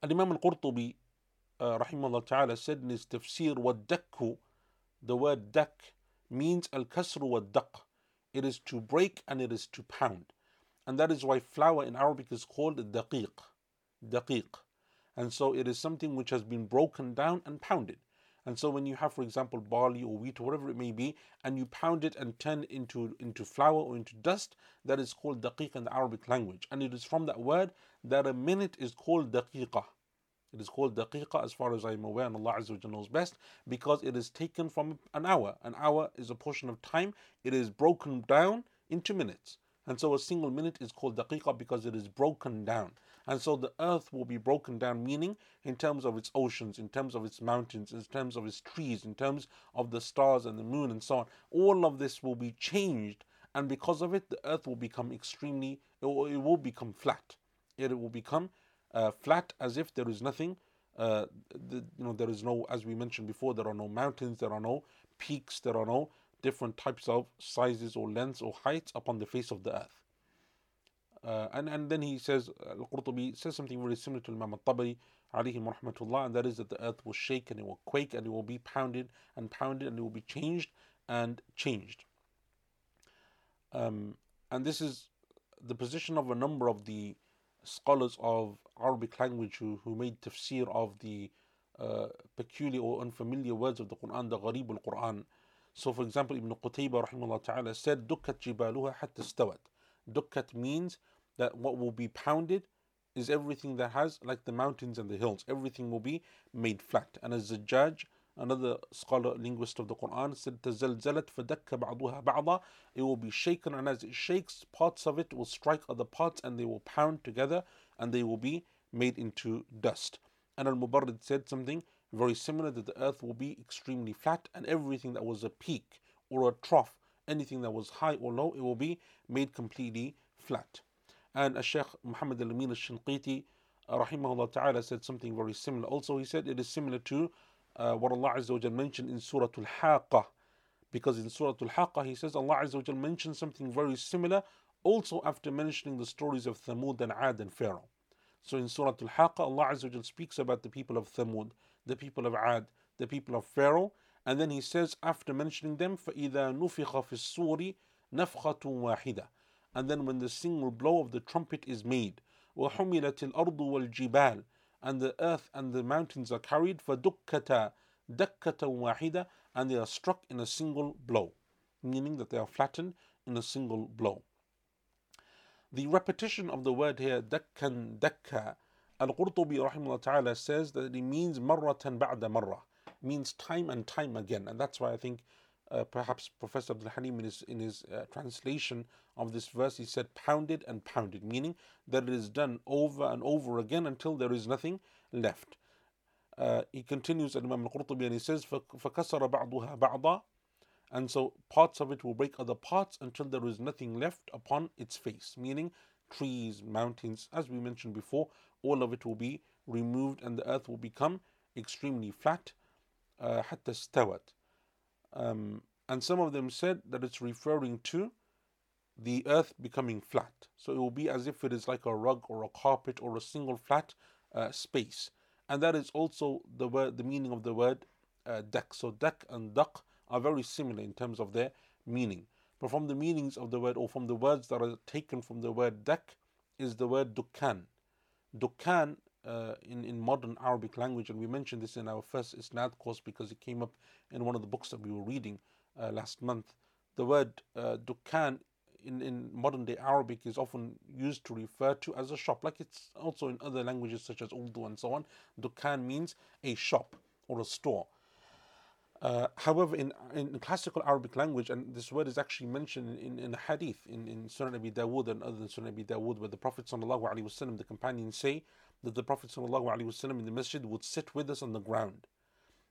Al Imam Al Qurtubi, uh, rahimahullah ta'ala, said in his tafsir, Waddakku, the word dak means Al Kasru Waddaq. It is to break and it is to pound. And that is why flour in Arabic is called daqiq. Daqiq. And so it is something which has been broken down and pounded. And so when you have, for example, barley or wheat or whatever it may be, and you pound it and turn into, into flour or into dust, that is called daqiq in the Arabic language. And it is from that word that a minute is called daqiqah. It is called daqiqah as far as I am aware, and Allah Azza wa knows best, because it is taken from an hour. An hour is a portion of time. It is broken down into minutes. And so a single minute is called daqiqah because it is broken down. And so the earth will be broken down, meaning in terms of its oceans, in terms of its mountains, in terms of its trees, in terms of the stars and the moon and so on. All of this will be changed. And because of it, the earth will become extremely, it will, it will become flat. It will become uh, flat as if there is nothing. Uh, the, you know, there is no, as we mentioned before, there are no mountains, there are no peaks, there are no different types of sizes or lengths or heights upon the face of the earth. Uh, and, and then he says, Al-Qurtubi says something very similar to Imam al-Tabari, alayhi rahmatullah, and that is that the earth will shake and it will quake and it will be pounded and pounded and it will be changed and changed. Um, and this is the position of a number of the scholars of Arabic language who, who made tafsir of the uh, peculiar or unfamiliar words of the Quran, the Gharib al Quran. So, for example, Ibn Qutayba rahimahullah ta'ala said, Dukkat jibaluha hatta stawat. Dukkat means that what will be pounded is everything that has, like the mountains and the hills, everything will be made flat. And Az-Zajjaj, another scholar, linguist of the Quran, said, تَزَلْزَلَتْ فَدَكَّ بَعْضُهَا بَعْضًا It will be shaken, and as it shakes, parts of it will strike other parts, and they will pound together, and they will be made into dust. And Al-Mubarrid said something very similar, that the earth will be extremely flat, and everything that was a peak or a trough anything that was high or low, it will be made completely flat. And Sheikh Muhammad al-Amin al-Shinqiti rahimahullah ta'ala said something very similar. Also he said it is similar to uh, what Allah Azza wa mentioned in Surah Al-Haqqah. Because in Surah Al-Haqqah, He says Allah Azza wa mentioned something very similar also after mentioning the stories of Thamud and Ad and Pharaoh. So in Surah Al-Haqqah, Allah Azza wa speaks about the people of Thamud, the people of Ad, the people of Pharaoh, and then He says after mentioning them, فَإِذَا نُفِخَ فِي الصُّورِ نَفْخَةٌ وَاحِدَةٌ And then when the single blow of the trumpet is made, وَحُمِلَتِ الْأَرْضُ وَالْجِبَالُ and the earth and the mountains are carried for dukkata, dakkata wahida, and they are struck in a single blow, meaning that they are flattened in a single blow. The repetition of the word here, dakkan dakka, Al-Qurtubi rahimahullah ta'ala says that it means marratan ba'da marra, means time and time again. And that's why I think uh, perhaps Professor Abdul Halim in his, in his uh, translation of this verse, he said pounded and pounded, meaning that it is done over and over again until there is nothing left. Uh, he continues at Imam al-Qurtubi and he says, فَكَسَرَ بَعْضُهَا بَعْضًا And so parts of it will break other parts until there is nothing left upon its face, meaning trees, mountains, as we mentioned before, all of it will be removed and the earth will become extremely flat. حتى استوت um, and some of them said that it's referring to the earth becoming flat. So it will be as if it is like a rug or a carpet or a single flat uh, space. And that is also the word, the meaning of the word uh, dak. So dak and dak are very similar in terms of their meaning. But from the meanings of the word or from the words that are taken from the word dak is the word dukkan. Dukkan uh, in, in modern Arabic language, and we mentioned this in our first Isnad course because it came up in one of the books that we were reading uh, last month. The word uh, dukkan in, in modern day Arabic is often used to refer to as a shop, like it's also in other languages such as Urdu and so on. Dukan means a shop or a store. Uh, however, in, in classical Arabic language, and this word is actually mentioned in, in hadith in, in Sunan Abi Dawood and other than Sunan Abi Dawood, where the Prophet ﷺ, the companions say that the Prophet ﷺ in the masjid would sit with us on the ground.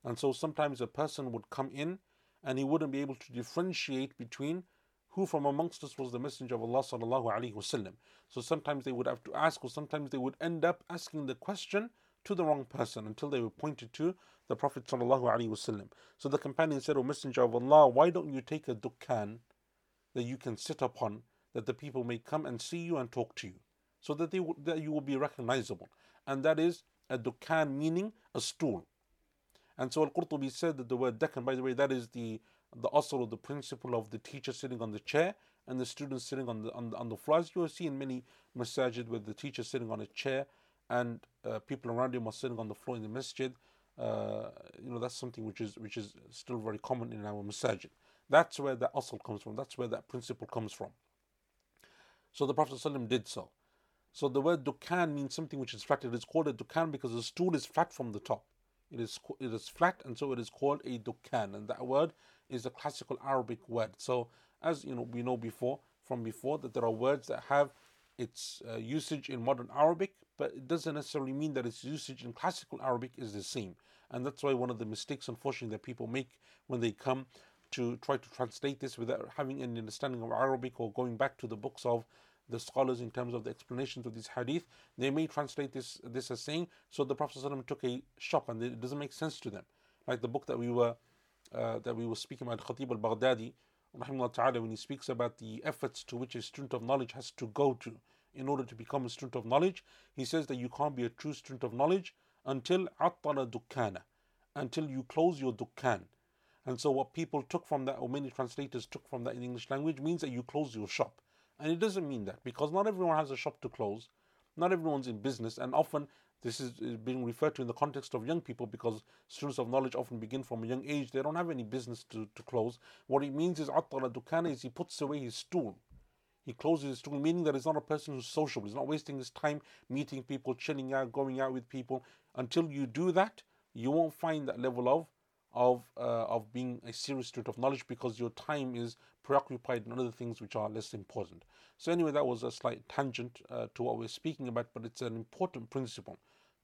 And so sometimes a person would come in and he wouldn't be able to differentiate between who from amongst us was the Messenger of Allah. So sometimes they would have to ask, or sometimes they would end up asking the question to the wrong person until they were pointed to the Prophet sallallahu alaihi wasallam. So the companion said, "O Messenger of Allah, why don't you take a dukkan that you can sit upon, that the people may come and see you and talk to you, so that they that you will be recognizable." And that is a dukan meaning a stool. And so Al-Qurtubi said that the word dakkan, by the way, that is the the or the principle of the teacher sitting on the chair and the students sitting on the on the, on the floor. As you will see in many masajid with the teacher sitting on a chair and uh, people around him are sitting on the floor in the masjid. Uh, you know that's something which is which is still very common in our masajid. That's where the asl comes from. That's where that principle comes from. So the Prophet ﷺ did so. So the word dukan means something which is flat. It is called a dukan because the stool is flat from the top. It is it is flat, and so it is called a dukan. And that word is a classical Arabic word. So as you know, we know before from before that there are words that have its uh, usage in modern Arabic, but it doesn't necessarily mean that its usage in classical Arabic is the same. And that's why one of the mistakes, unfortunately, that people make when they come to try to translate this without having any understanding of Arabic or going back to the books of the scholars in terms of the explanations of this hadith, they may translate this this as saying, so the Prophet ﷺ took a shop and it doesn't make sense to them. Like the book that we were uh, that we were speaking about Khatib al-Baghdadi, ta'ala, when he speaks about the efforts to which a student of knowledge has to go to in order to become a student of knowledge, he says that you can't be a true student of knowledge until attala dukkana, until you close your dukkan. And so what people took from that, or many translators took from that in English language, means that you close your shop. And it doesn't mean that because not everyone has a shop to close, not everyone's in business, and often this is, being referred to in the context of young people because students of knowledge often begin from a young age. They don't have any business to, to close. What it means is attala dukana is he puts away his stool. He closes his stool, meaning that he's not a person who's social. He's not wasting his time meeting people, chilling out, going out with people. Until you do that, you won't find that level of of uh, of being a serious student of knowledge because your time is preoccupied in other things which are less important. So anyway, that was a slight tangent uh, to what we're speaking about, but it's an important principle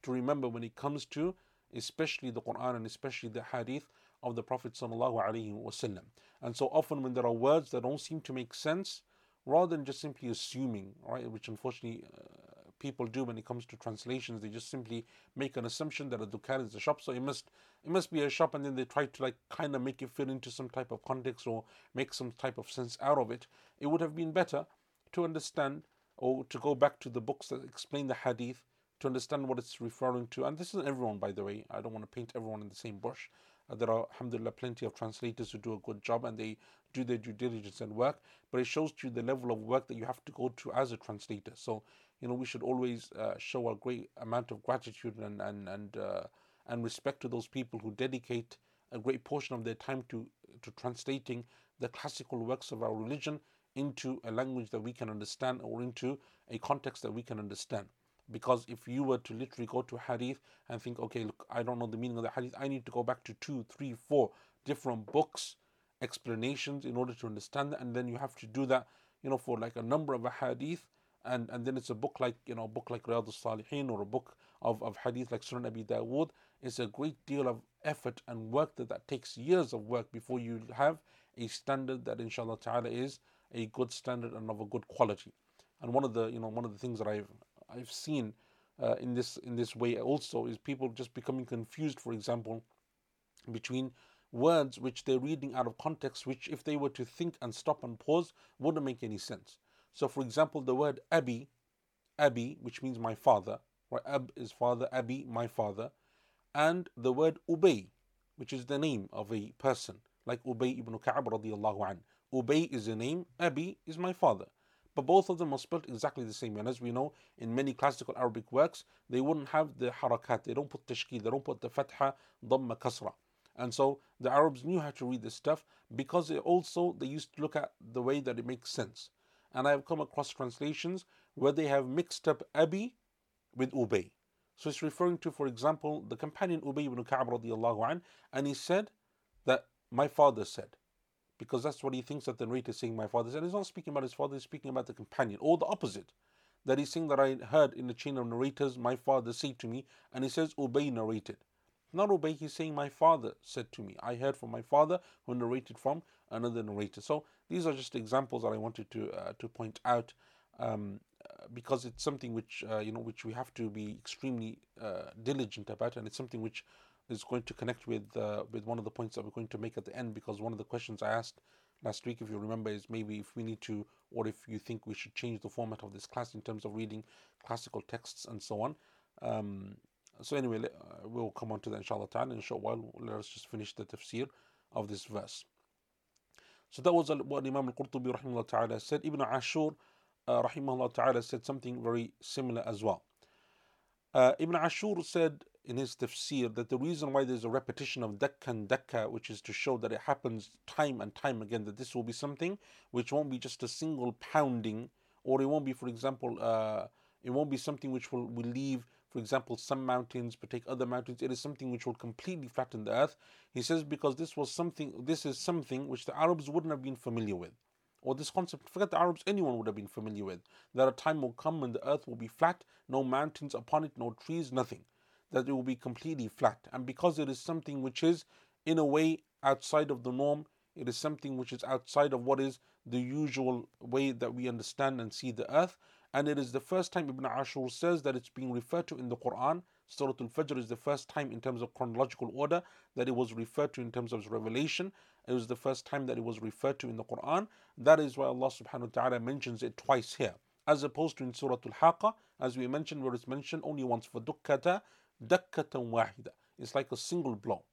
to remember when it comes to especially the Quran and especially the Hadith of the Prophet wasallam. And so often when there are words that don't seem to make sense, rather than just simply assuming, right, which unfortunately uh, people do when it comes to translations. They just simply make an assumption that a dukan is a shop, so it must it must be a shop, and then they try to like kind of make it fit into some type of context or make some type of sense out of it. It would have been better to understand or to go back to the books that explain the hadith to understand what it's referring to. And this is everyone, by the way. I don't want to paint everyone in the same brush. Uh, there are, alhamdulillah, plenty of translators who do a good job and they do their due diligence and work, but it shows you the level of work that you have to go to as a translator. So you know we should always uh, show a great amount of gratitude and and and uh, and respect to those people who dedicate a great portion of their time to to translating the classical works of our religion into a language that we can understand or into a context that we can understand. Because if you were to literally go to hadith and think okay look i don't know the meaning of the hadith i need to go back to two three four different books explanations in order to understand that and then you have to do that you know for like a number of hadith and and then it's a book like you know a book like Riyadh al-Salihin or a book of, of hadith like Sunan Abi Dawood it's a great deal of effort and work that, that takes years of work before you have a standard that inshallah ta'ala is a good standard and of a good quality. And one of the you know one of the things that I've I've seen uh, in this in this way also is people just becoming confused for example between words which they're reading out of context which if they were to think and stop and pause wouldn't make any sense so, for example, the word Abi, Abi, which means my father, right? Ab is father, Abi, my father, and the word Ubay, which is the name of a person, like Ubay ibn Ka'ab radiallahu an. Ubay is a name, Abi is my father. But both of them are spelled exactly the same. And as we know, in many classical Arabic works, they wouldn't have the harakat, they don't put tashkil, they don't put the fatha, dhamma, kasra. And so the Arabs knew how to read this stuff because they also they used to look at the way that it makes sense and I have come across translations where they have mixed up Abi with Ubay. So it's referring to, for example, the companion Ubay ibn Ka'b radiallahu an, and he said that my father said, because that's what he thinks that the narrator is saying, my father said. He's not speaking about his father, he's speaking about the companion, or the opposite. That he's saying that I heard in the chain of narrators, my father said to me, and he says, Ubay narrated. Not Ubay, he's saying, my father said to me. I heard from my father, who narrated from another narrator. So these are just examples that I wanted to uh, to point out. Um, because it's something which uh, you know which we have to be extremely uh, diligent about, and it's something which is going to connect with uh, with one of the points that we're going to make at the end. Because one of the questions I asked last week, if you remember, is maybe if we need to, or if you think we should change the format of this class in terms of reading classical texts and so on. Um, so anyway, uh, we'll come on to that inshallah ta'ala in a short while. Let us just finish the tafsir of this verse. So that was what Imam al-Qurtubi rahimahullah ta'ala said. Ibn Ashur uh, rahimahullah ta'ala said something very similar as well. Uh, Ibn Ashur said in his tafsir that the reason why there's a repetition of dakka and dakka, which is to show that it happens time and time again, that this will be something which won't be just a single pounding, or it won't be, for example, uh, it won't be something which will, will leave, for example, some mountains but take other mountains. It is something which will completely flatten the earth. He says because this was something, this is something which the Arabs wouldn't have been familiar with or this concept, forget the Arabs, anyone would have been familiar with. That a time will come when the earth will be flat, no mountains upon it, no trees, nothing. That it will be completely flat. And because it is something which is, in a way, outside of the norm, it is something which is outside of what is the usual way that we understand and see the earth. And it is the first time Ibn Ashur says that it's being referred to in the Quran. Surah Al Fajr is the first time in terms of chronological order that it was referred to in terms of revelation. It was the first time that it was referred to in the Quran. That is why Allah subhanahu wa ta'ala mentions it twice here. As opposed to in Surah Al-Haqqa, as we mentioned, where it's mentioned only once for dukkata, dakkatan wahida. It's like a single blow.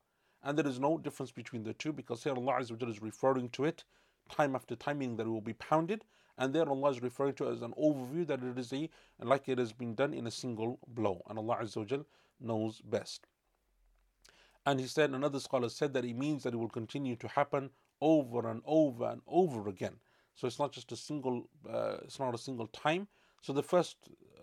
And there is no difference between the two because here Allah is referring to it time after time, meaning that it will be pounded. And there Allah is referring to as an overview that it is a like it has been done in a single blow. And Allah knows best. And he said, another scholar said that it means that it will continue to happen over and over and over again. So it's not just a single, uh, it's not a single time. So the first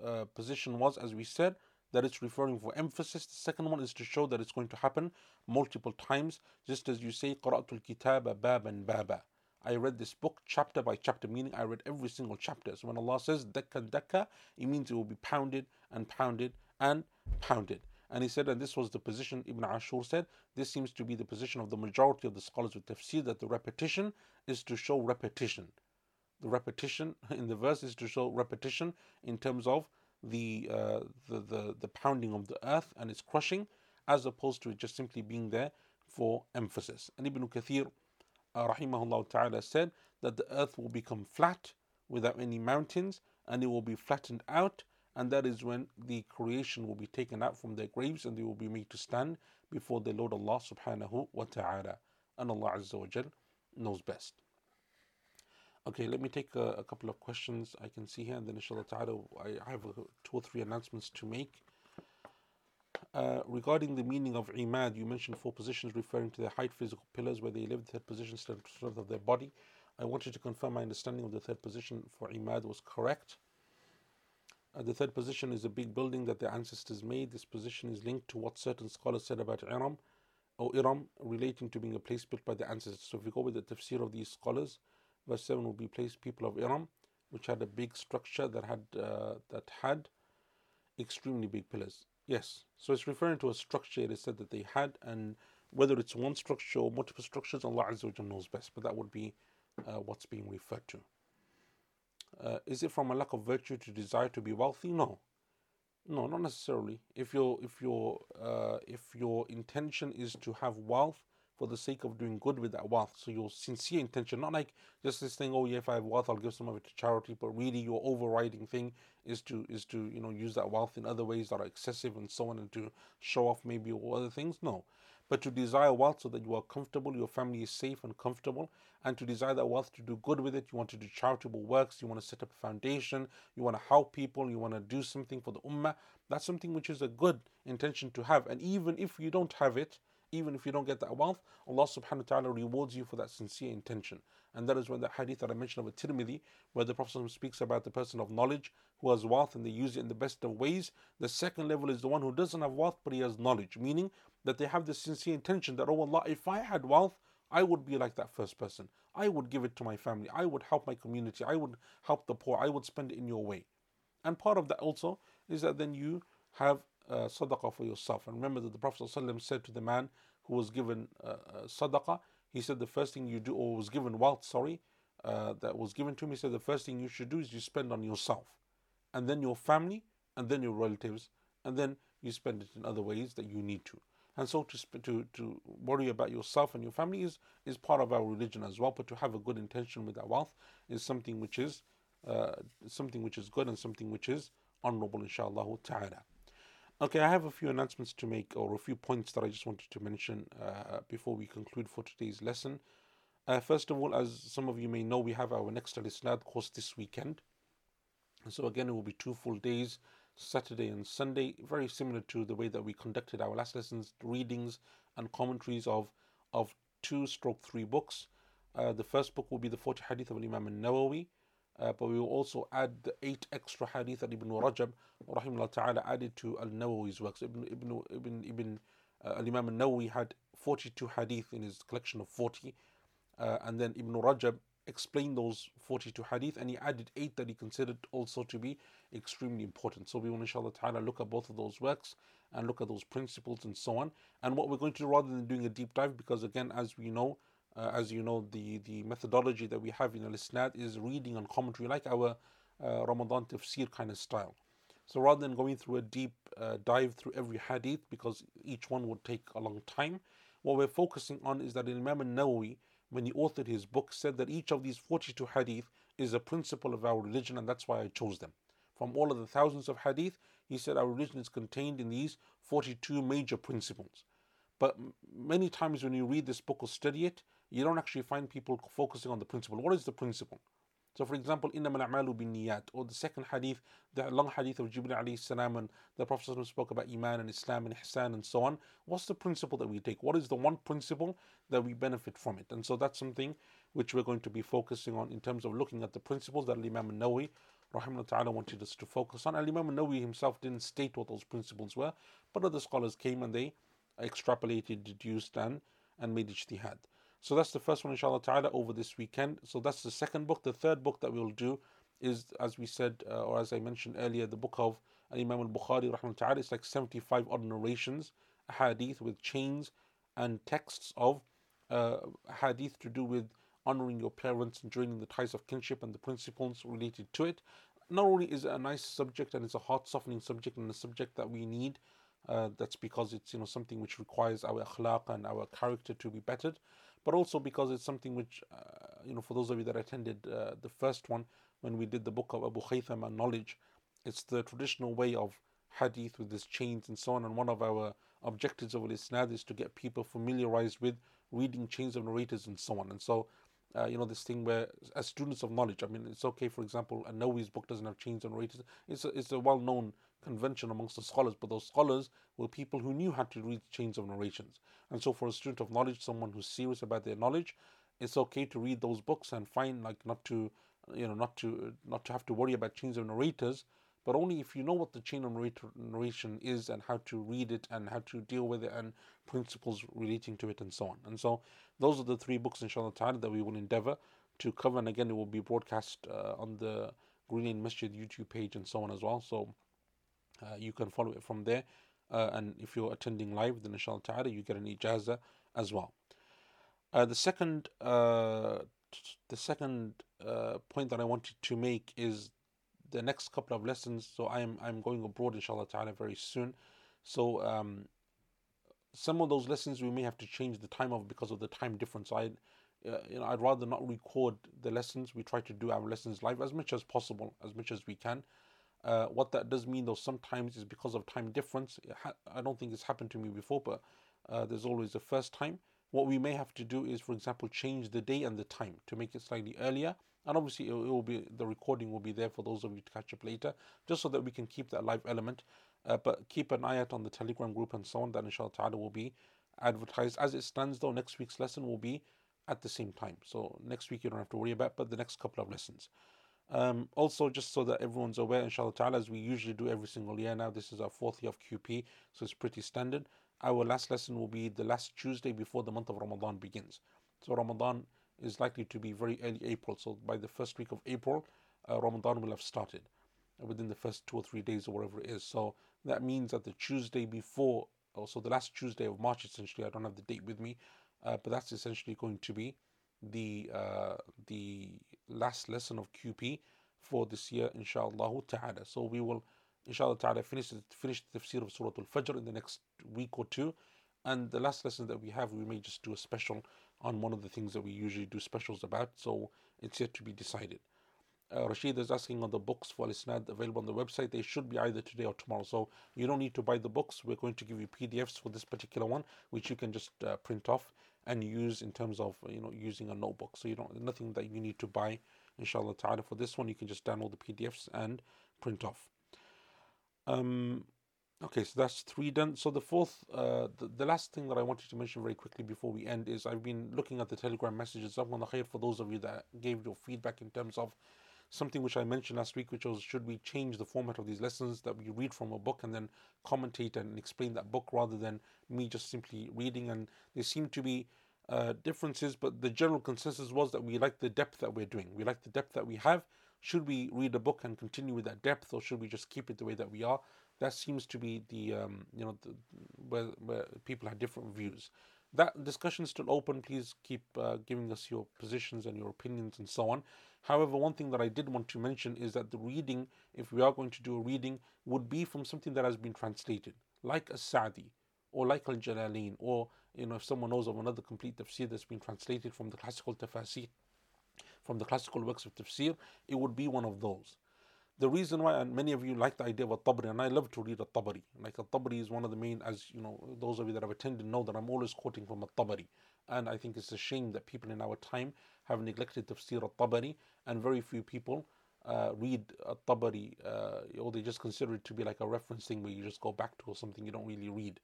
uh, position was, as we said, that it's referring for emphasis. The second one is to show that it's going to happen multiple times, just as you say, قرأت الكتاب بابا بابا. I read this book chapter by chapter, meaning I read every single chapter. So when Allah says dakka dakka, it means it will be pounded and pounded and pounded. And he said, and this was the position Ibn Ashur said, this seems to be the position of the majority of the scholars with tafsir, that the repetition is to show repetition. The repetition in the verse is to show repetition in terms of the, uh, the, the, the pounding of the earth and its crushing, as opposed to it just simply being there for emphasis. And Ibn Kathir, uh, rahimahullah ta'ala, said that the earth will become flat without any mountains and it will be flattened out and that is when the creation will be taken out from their graves and they will be made to stand before the Lord Allah subhanahu wa ta'ala. And Allah Azza wa knows best. Okay, let me take a, a, couple of questions I can see here, and then inshallah ta'ala, I have a, two or three announcements to make. Uh, regarding the meaning of imad, you mentioned four positions referring to the height physical pillars where they live, the third position, strength of their body. I wanted to confirm my understanding of the third position for imad was correct. Uh, the third position is a big building that the ancestors made. This position is linked to what certain scholars said about Iram or Iram relating to being a place built by the ancestors. So if we go with the tafsir of these scholars, verse 7 will be place people of Iram, which had a big structure that had uh, that had extremely big pillars. Yes, so it's referring to a structure it is said that they had, and whether it's one structure or multiple structures, Allah Azza wa knows best, but that would be uh, what's being referred to. Uh, is it from a lack of virtue to desire to be wealthy? No, no, not necessarily. If your if your uh, if your intention is to have wealth for the sake of doing good with that wealth, so your sincere intention, not like just this thing, oh yeah, if I have wealth, I'll give some of it to charity, but really your overriding thing is to is to you know use that wealth in other ways that are excessive and so on, and to show off maybe or other things. No, but to desire wealth so that you are comfortable, your family is safe and comfortable, and to desire that wealth to do good with it. You want to do charitable works, you want to set up a foundation, you want to help people, you want to do something for the ummah. That's something which is a good intention to have. And even if you don't have it, even if you don't get that wealth, Allah subhanahu wa ta'ala rewards you for that sincere intention. And that is when the hadith that I mentioned of Tirmidhi, where the Prophet speaks about the person of knowledge who has wealth and they use it in the best of ways. The second level is the one who doesn't have wealth but he has knowledge, meaning that they have the sincere intention that, oh Allah, if I had wealth, I would be like that first person. I would give it to my family. I would help my community. I would help the poor. I would spend it in your way. And part of that also is that then you have uh, sadaqah for yourself. And remember that the Prophet ﷺ said to the man who was given uh, uh, sadaqah, he said the first thing you do, or was given wealth, sorry, uh, that was given to me, said the first thing you should do is you spend on yourself, and then your family, and then your relatives, and then you spend it in other ways that you need to. And so to, to, to worry about yourself and your family is, is part of our religion as well. But to have a good intention with our wealth is something which is uh, something which is good and something which is honorable, inshallah ta'ala. Okay, I have a few announcements to make or a few points that I just wanted to mention uh, before we conclude for today's lesson. Uh, first of all, as some of you may know, we have our next Al Isnad course this weekend. And so again, it will be two full days Saturday and Sunday, very similar to the way that we conducted our last lessons, readings and commentaries of of two stroke three books. Uh, the first book will be the 40 hadith of Imam al-Nawawi, uh, but we will also add the eight extra hadith that Ibn Rajab rahimahullah ta'ala added to al-Nawawi's works. Ibn, Ibn, Ibn, Ibn uh, al-Imam al-Nawawi had 42 hadith in his collection of 40, uh, and then Ibn Rajab explained those 42 hadith and he added 8 that he considered also to be extremely important. So we will inshallah ta'ala look at both of those works and look at those principles and so on. And what we're going to do rather than doing a deep dive, because again, as we know, uh, as you know, the, the methodology that we have in Al-Isnad is reading and commentary like our uh, Ramadan tafsir kind of style. So rather than going through a deep uh, dive through every hadith, because each one would take a long time, what we're focusing on is that Imam al-Nawawi when he authored his book, said that each of these 42 hadith is a principle of our religion, and that's why I chose them. From all of the thousands of hadith, he said our religion is contained in these 42 major principles. But many times when you read this book or study it, you don't actually find people focusing on the principle. What is the principle? So, for example, إِنَّمَا الْأَعْمَالُ بِالنِّيَّاتِ Or the second hadith, the long hadith of Jibril alayhi salam, and the Prophet spoke about Iman and Islam and Ihsan and so on. What's the principle that we take? What is the one principle that we benefit from it? And so that's something which we're going to be focusing on in terms of looking at the principles that Imam Nawawi rahimahullah ta'ala wanted us to focus on. And Imam Nawawi himself didn't state what those principles were, but other scholars came and they extrapolated, deduced, and, and made ijtihad. So that's the first one, inshallah ta'ala, over this weekend. So that's the second book. The third book that we'll do is, as we said, uh, or as I mentioned earlier, the book of Imam al Bukhari, ta'ala. It's like 75 odd narrations, hadith with chains and texts of uh, hadith to do with honoring your parents and joining the ties of kinship and the principles related to it. Not only is it a nice subject and it's a heart softening subject and a subject that we need, uh, that's because it's you know something which requires our akhlaq and our character to be bettered but also because it's something which, uh, you know, for those of you that attended uh, the first one, when we did the book of Abu Khaytham and knowledge, it's the traditional way of hadith with these chains and so on. And one of our objectives of Isnad is to get people familiarized with reading chains of narrators and so on. And so, uh, you know, this thing where, as students of knowledge, I mean, it's okay, for example, a Nawawi's book doesn't have chains of narrators. It's a, it's a well known convention amongst the scholars, but those scholars were people who knew how to read chains of narrations. And so, for a student of knowledge, someone who's serious about their knowledge, it's okay to read those books and find like not to, you know, not to not to have to worry about chains of narrators, but only if you know what the chain of narration is and how to read it and how to deal with it and principles relating to it and so on. And so, those are the three books, inshallah ta'ala, that we will endeavor to cover. And again, it will be broadcast uh, on the Green Lane Masjid YouTube page and so on as well. So uh, you can follow it from there. Uh, and if you're attending live, then inshallah ta'ala, you get an ijaza as well. Uh, the second, uh, the second uh, point that I wanted to make is the next couple of lessons. So I am I'm going abroad, inshallah ta'ala, very soon. So um, some of those lessons we may have to change the time of because of the time difference. I, uh, you know, I'd rather not record the lessons. We try to do our lessons live as much as possible, as much as we can. Uh, what that does mean, though, sometimes is because of time difference. Ha- I don't think it's happened to me before, but uh, there's always a first time. What we may have to do is, for example, change the day and the time to make it slightly earlier. And obviously, it will be the recording will be there for those of you to catch up later, just so that we can keep that live element. Uh, but keep an eye out on the Telegram group and so on. That inshallah ta'ala will be advertised. As it stands, though, next week's lesson will be at the same time. So next week you don't have to worry about, but the next couple of lessons. Um, also, just so that everyone's aware, inshallah ta'ala, as we usually do every single year now, this is our fourth year of QP, so it's pretty standard. our last lesson will be the last Tuesday before the month of Ramadan begins. So Ramadan is likely to be very early April. So by the first week of April, uh, Ramadan will have started within the first two or three days or whatever it is. So that means that the Tuesday before, also the last Tuesday of March, essentially, I don't have the date with me, uh, but that's essentially going to be the uh, the last lesson of QP for this year, inshallah ta'ala. So we will, inshallah ta'ala, finish, finish the tafsir of Surah Al Fajr in the next week or two. And the last lesson that we have, we may just do a special on one of the things that we usually do specials about. So it's yet to be decided. Uh, Rashid is asking on the books for Isnad available on the website. They should be either today or tomorrow. So you don't need to buy the books. We're going to give you PDFs for this particular one, which you can just uh, print off and use in terms of you know using a notebook. So you don't nothing that you need to buy. Inshallah ta'ala. For this one, you can just download the PDFs and print off. Um, Okay, so that's three done. So the fourth, uh, the, the last thing that I wanted to mention very quickly before we end is I've been looking at the Telegram messages. khair for those of you that gave your feedback in terms of something which I mentioned last week, which was should we change the format of these lessons that we read from a book and then commentate and explain that book rather than me just simply reading. And there seem to be uh, differences, but the general consensus was that we like the depth that we're doing. We like the depth that we have. Should we read a book and continue with that depth, or should we just keep it the way that we are? that seems to be the um, you know the, where where people have different views. That discussion is still open. Please keep uh, giving us your positions and your opinions and so on. However, one thing that I did want to mention is that the reading, if we are going to do a reading, would be from something that has been translated, like a Sa'di or like Al Jalalain, or you know if someone knows of another complete tafsir that's been translated from the classical tafsir, from the classical works of tafsir, it would be one of those the reason why, and many of you like the idea of a tabari, and I love to read a tabari. Like a tabari is one of the main, as you know, those of you that have attended know that I'm always quoting from a tabari. And I think it's a shame that people in our time have neglected tafsir al tabari, and very few people uh, read a tabari, uh, or they just consider it to be like a reference thing where you just go back to or something you don't really read.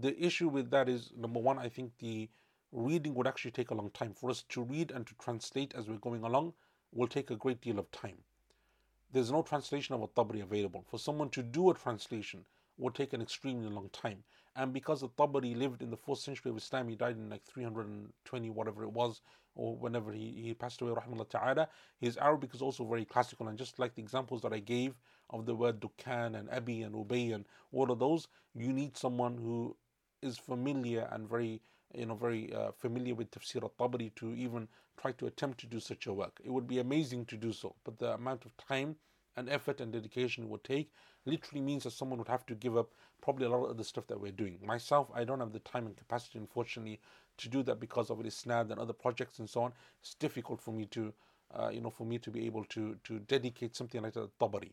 The issue with that is number one, I think the reading would actually take a long time. For us to read and to translate as we're going along will take a great deal of time there's no translation of a Tabari available. For someone to do a translation would take an extremely long time. And because the Tabari lived in the 4th century of Islam, he died in like 320, whatever it was, or whenever he, he passed away, rahmahullah ta'ala, his Arabic is also very classical. And just like the examples that I gave of the word Dukan and Abi and Ubay and all of those, you need someone who is familiar and very you know very uh, familiar with tafsir al-tabari to even try to attempt to do such a work it would be amazing to do so but the amount of time and effort and dedication it would take literally means that someone would have to give up probably a lot of the stuff that we're doing. Myself i don't have the time and capacity unfortunately to do that because of isnad and other projects and so on. It's difficult for me to uh, you know for me to be able to to dedicate something like that tabari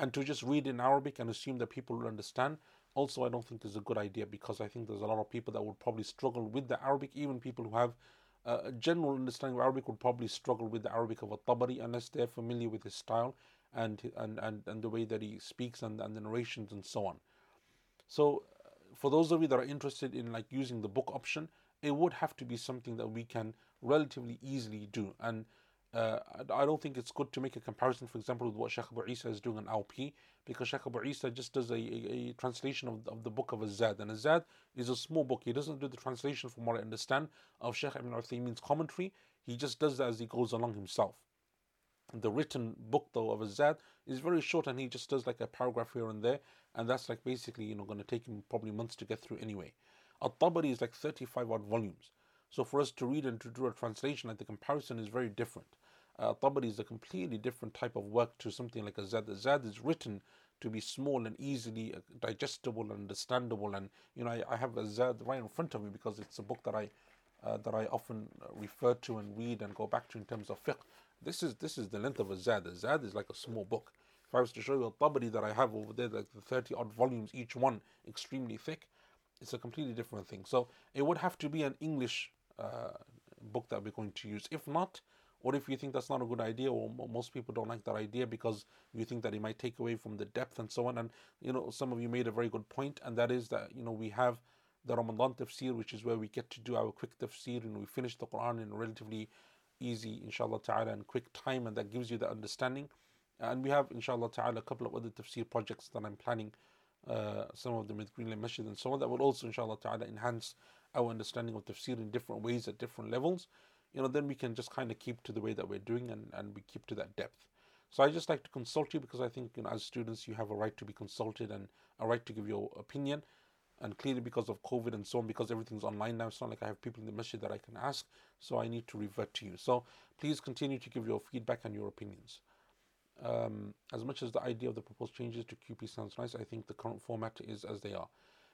and to just read in arabic and assume that people will understand also I don't think is a good idea because I think there's a lot of people that would probably struggle with the Arabic, even people who have a general understanding of Arabic would probably struggle with the Arabic of a Tabari unless they're familiar with his style and and, and, and the way that he speaks and, and the narrations and so on. So for those of you that are interested in like using the book option, it would have to be something that we can relatively easily do. And uh, I don't think it's good to make a comparison, for example, with what Sheikh Abu Isa is doing in LP, because Sheikh Abu Isa just does a, a, a translation of, of, the book of Azad. And Azad is a small book. He doesn't do the translation, from what I understand, of Sheikh Ibn Uthaymeen's commentary. He just does that as he goes along himself. The written book, though, of Azad is very short and he just does like a paragraph here and there. And that's like basically, you know, going to take him probably months to get through anyway. At-Tabari is like 35 odd volumes. So for us to read and to do a translation, like the comparison is very different. Uh, Tabari is a completely different type of work to something like a Zad. A Zad is written to be small and easily uh, digestible and understandable. And you know, I, I have a Zad right in front of me because it's a book that I uh, that I often uh, refer to and read and go back to in terms of fiqh. This is this is the length of a Zad. A Zad is like a small book. If I was to show you a Tabari that I have over there, like the 30 odd volumes, each one extremely thick, it's a completely different thing. So it would have to be an English uh, book that we're going to use. If not, or if you think that's not a good idea, or most people don't like that idea because you think that it might take away from the depth and so on. And you know, some of you made a very good point, and that is that you know we have the Ramadan tafsir, which is where we get to do our quick tafsir and we finish the Quran in a relatively easy, inshallah ta'ala, and quick time, and that gives you the understanding. And we have, inshallah ta'ala, a couple of other tafsir projects that I'm planning uh, some of them with Green Lane Masjid and so on, that will also, inshallah ta'ala, enhance our understanding of tafsir in different ways at different levels. You know, then we can just kind of keep to the way that we're doing and, and we keep to that depth. So I just like to consult you because I think, you know, as students, you have a right to be consulted and a right to give your opinion. And clearly, because of COVID and so on, because everything's online now, it's not like I have people in the masjid that I can ask. So I need to revert to you. So please continue to give your feedback and your opinions. Um, as much as the idea of the proposed changes to QP sounds nice, I think the current format is as they are.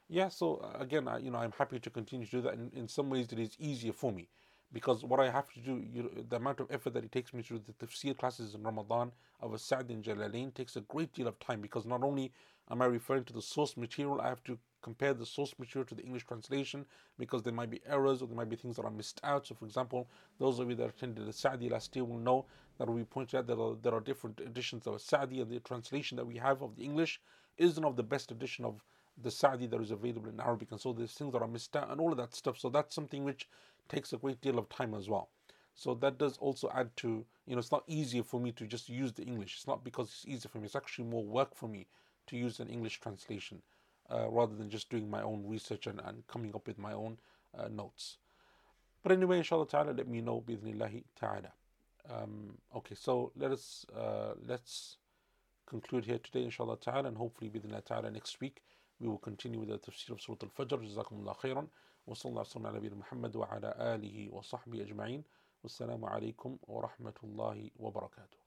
Yeah, so uh, again, I, you know, I'm happy to continue to do that. In, in some ways, it is easier for me because what I have to do, you the amount of effort that it takes me to do the tafsir classes in Ramadan of a Sa'd in Jalalain takes a great deal of time because not only am I referring to the source material, I have to compare the source material to the English translation because there might be errors or there might be things that are missed out. So, for example, those of you that attended the Sa'di last year will know that we pointed out that there are, there are different editions of Sa'di and the translation that we have of the English isn't of the best edition of the Sa'di that is available in Arabic. And so there's things that are missed out and all of that stuff. So that's something which takes a great deal of time as well. So that does also add to, you know, it's not easier for me to just use the English. It's not because it's easier for me. It's actually more work for me to use an English translation uh, rather than just doing my own research and, and coming up with my own uh, notes. But anyway, inshallah ta'ala, let me know, bidhnillahi ta'ala. Um, okay, so let us, uh, let's conclude here today, inshallah ta'ala, and hopefully, bidhnillah ta'ala, next week, we will continue with the tafsir of Surah Al-Fajr. Jazakumullah khairan. وصلى الله وسلم على نبينا محمد وعلى آله وصحبه أجمعين. والسلام عليكم ورحمة الله وبركاته.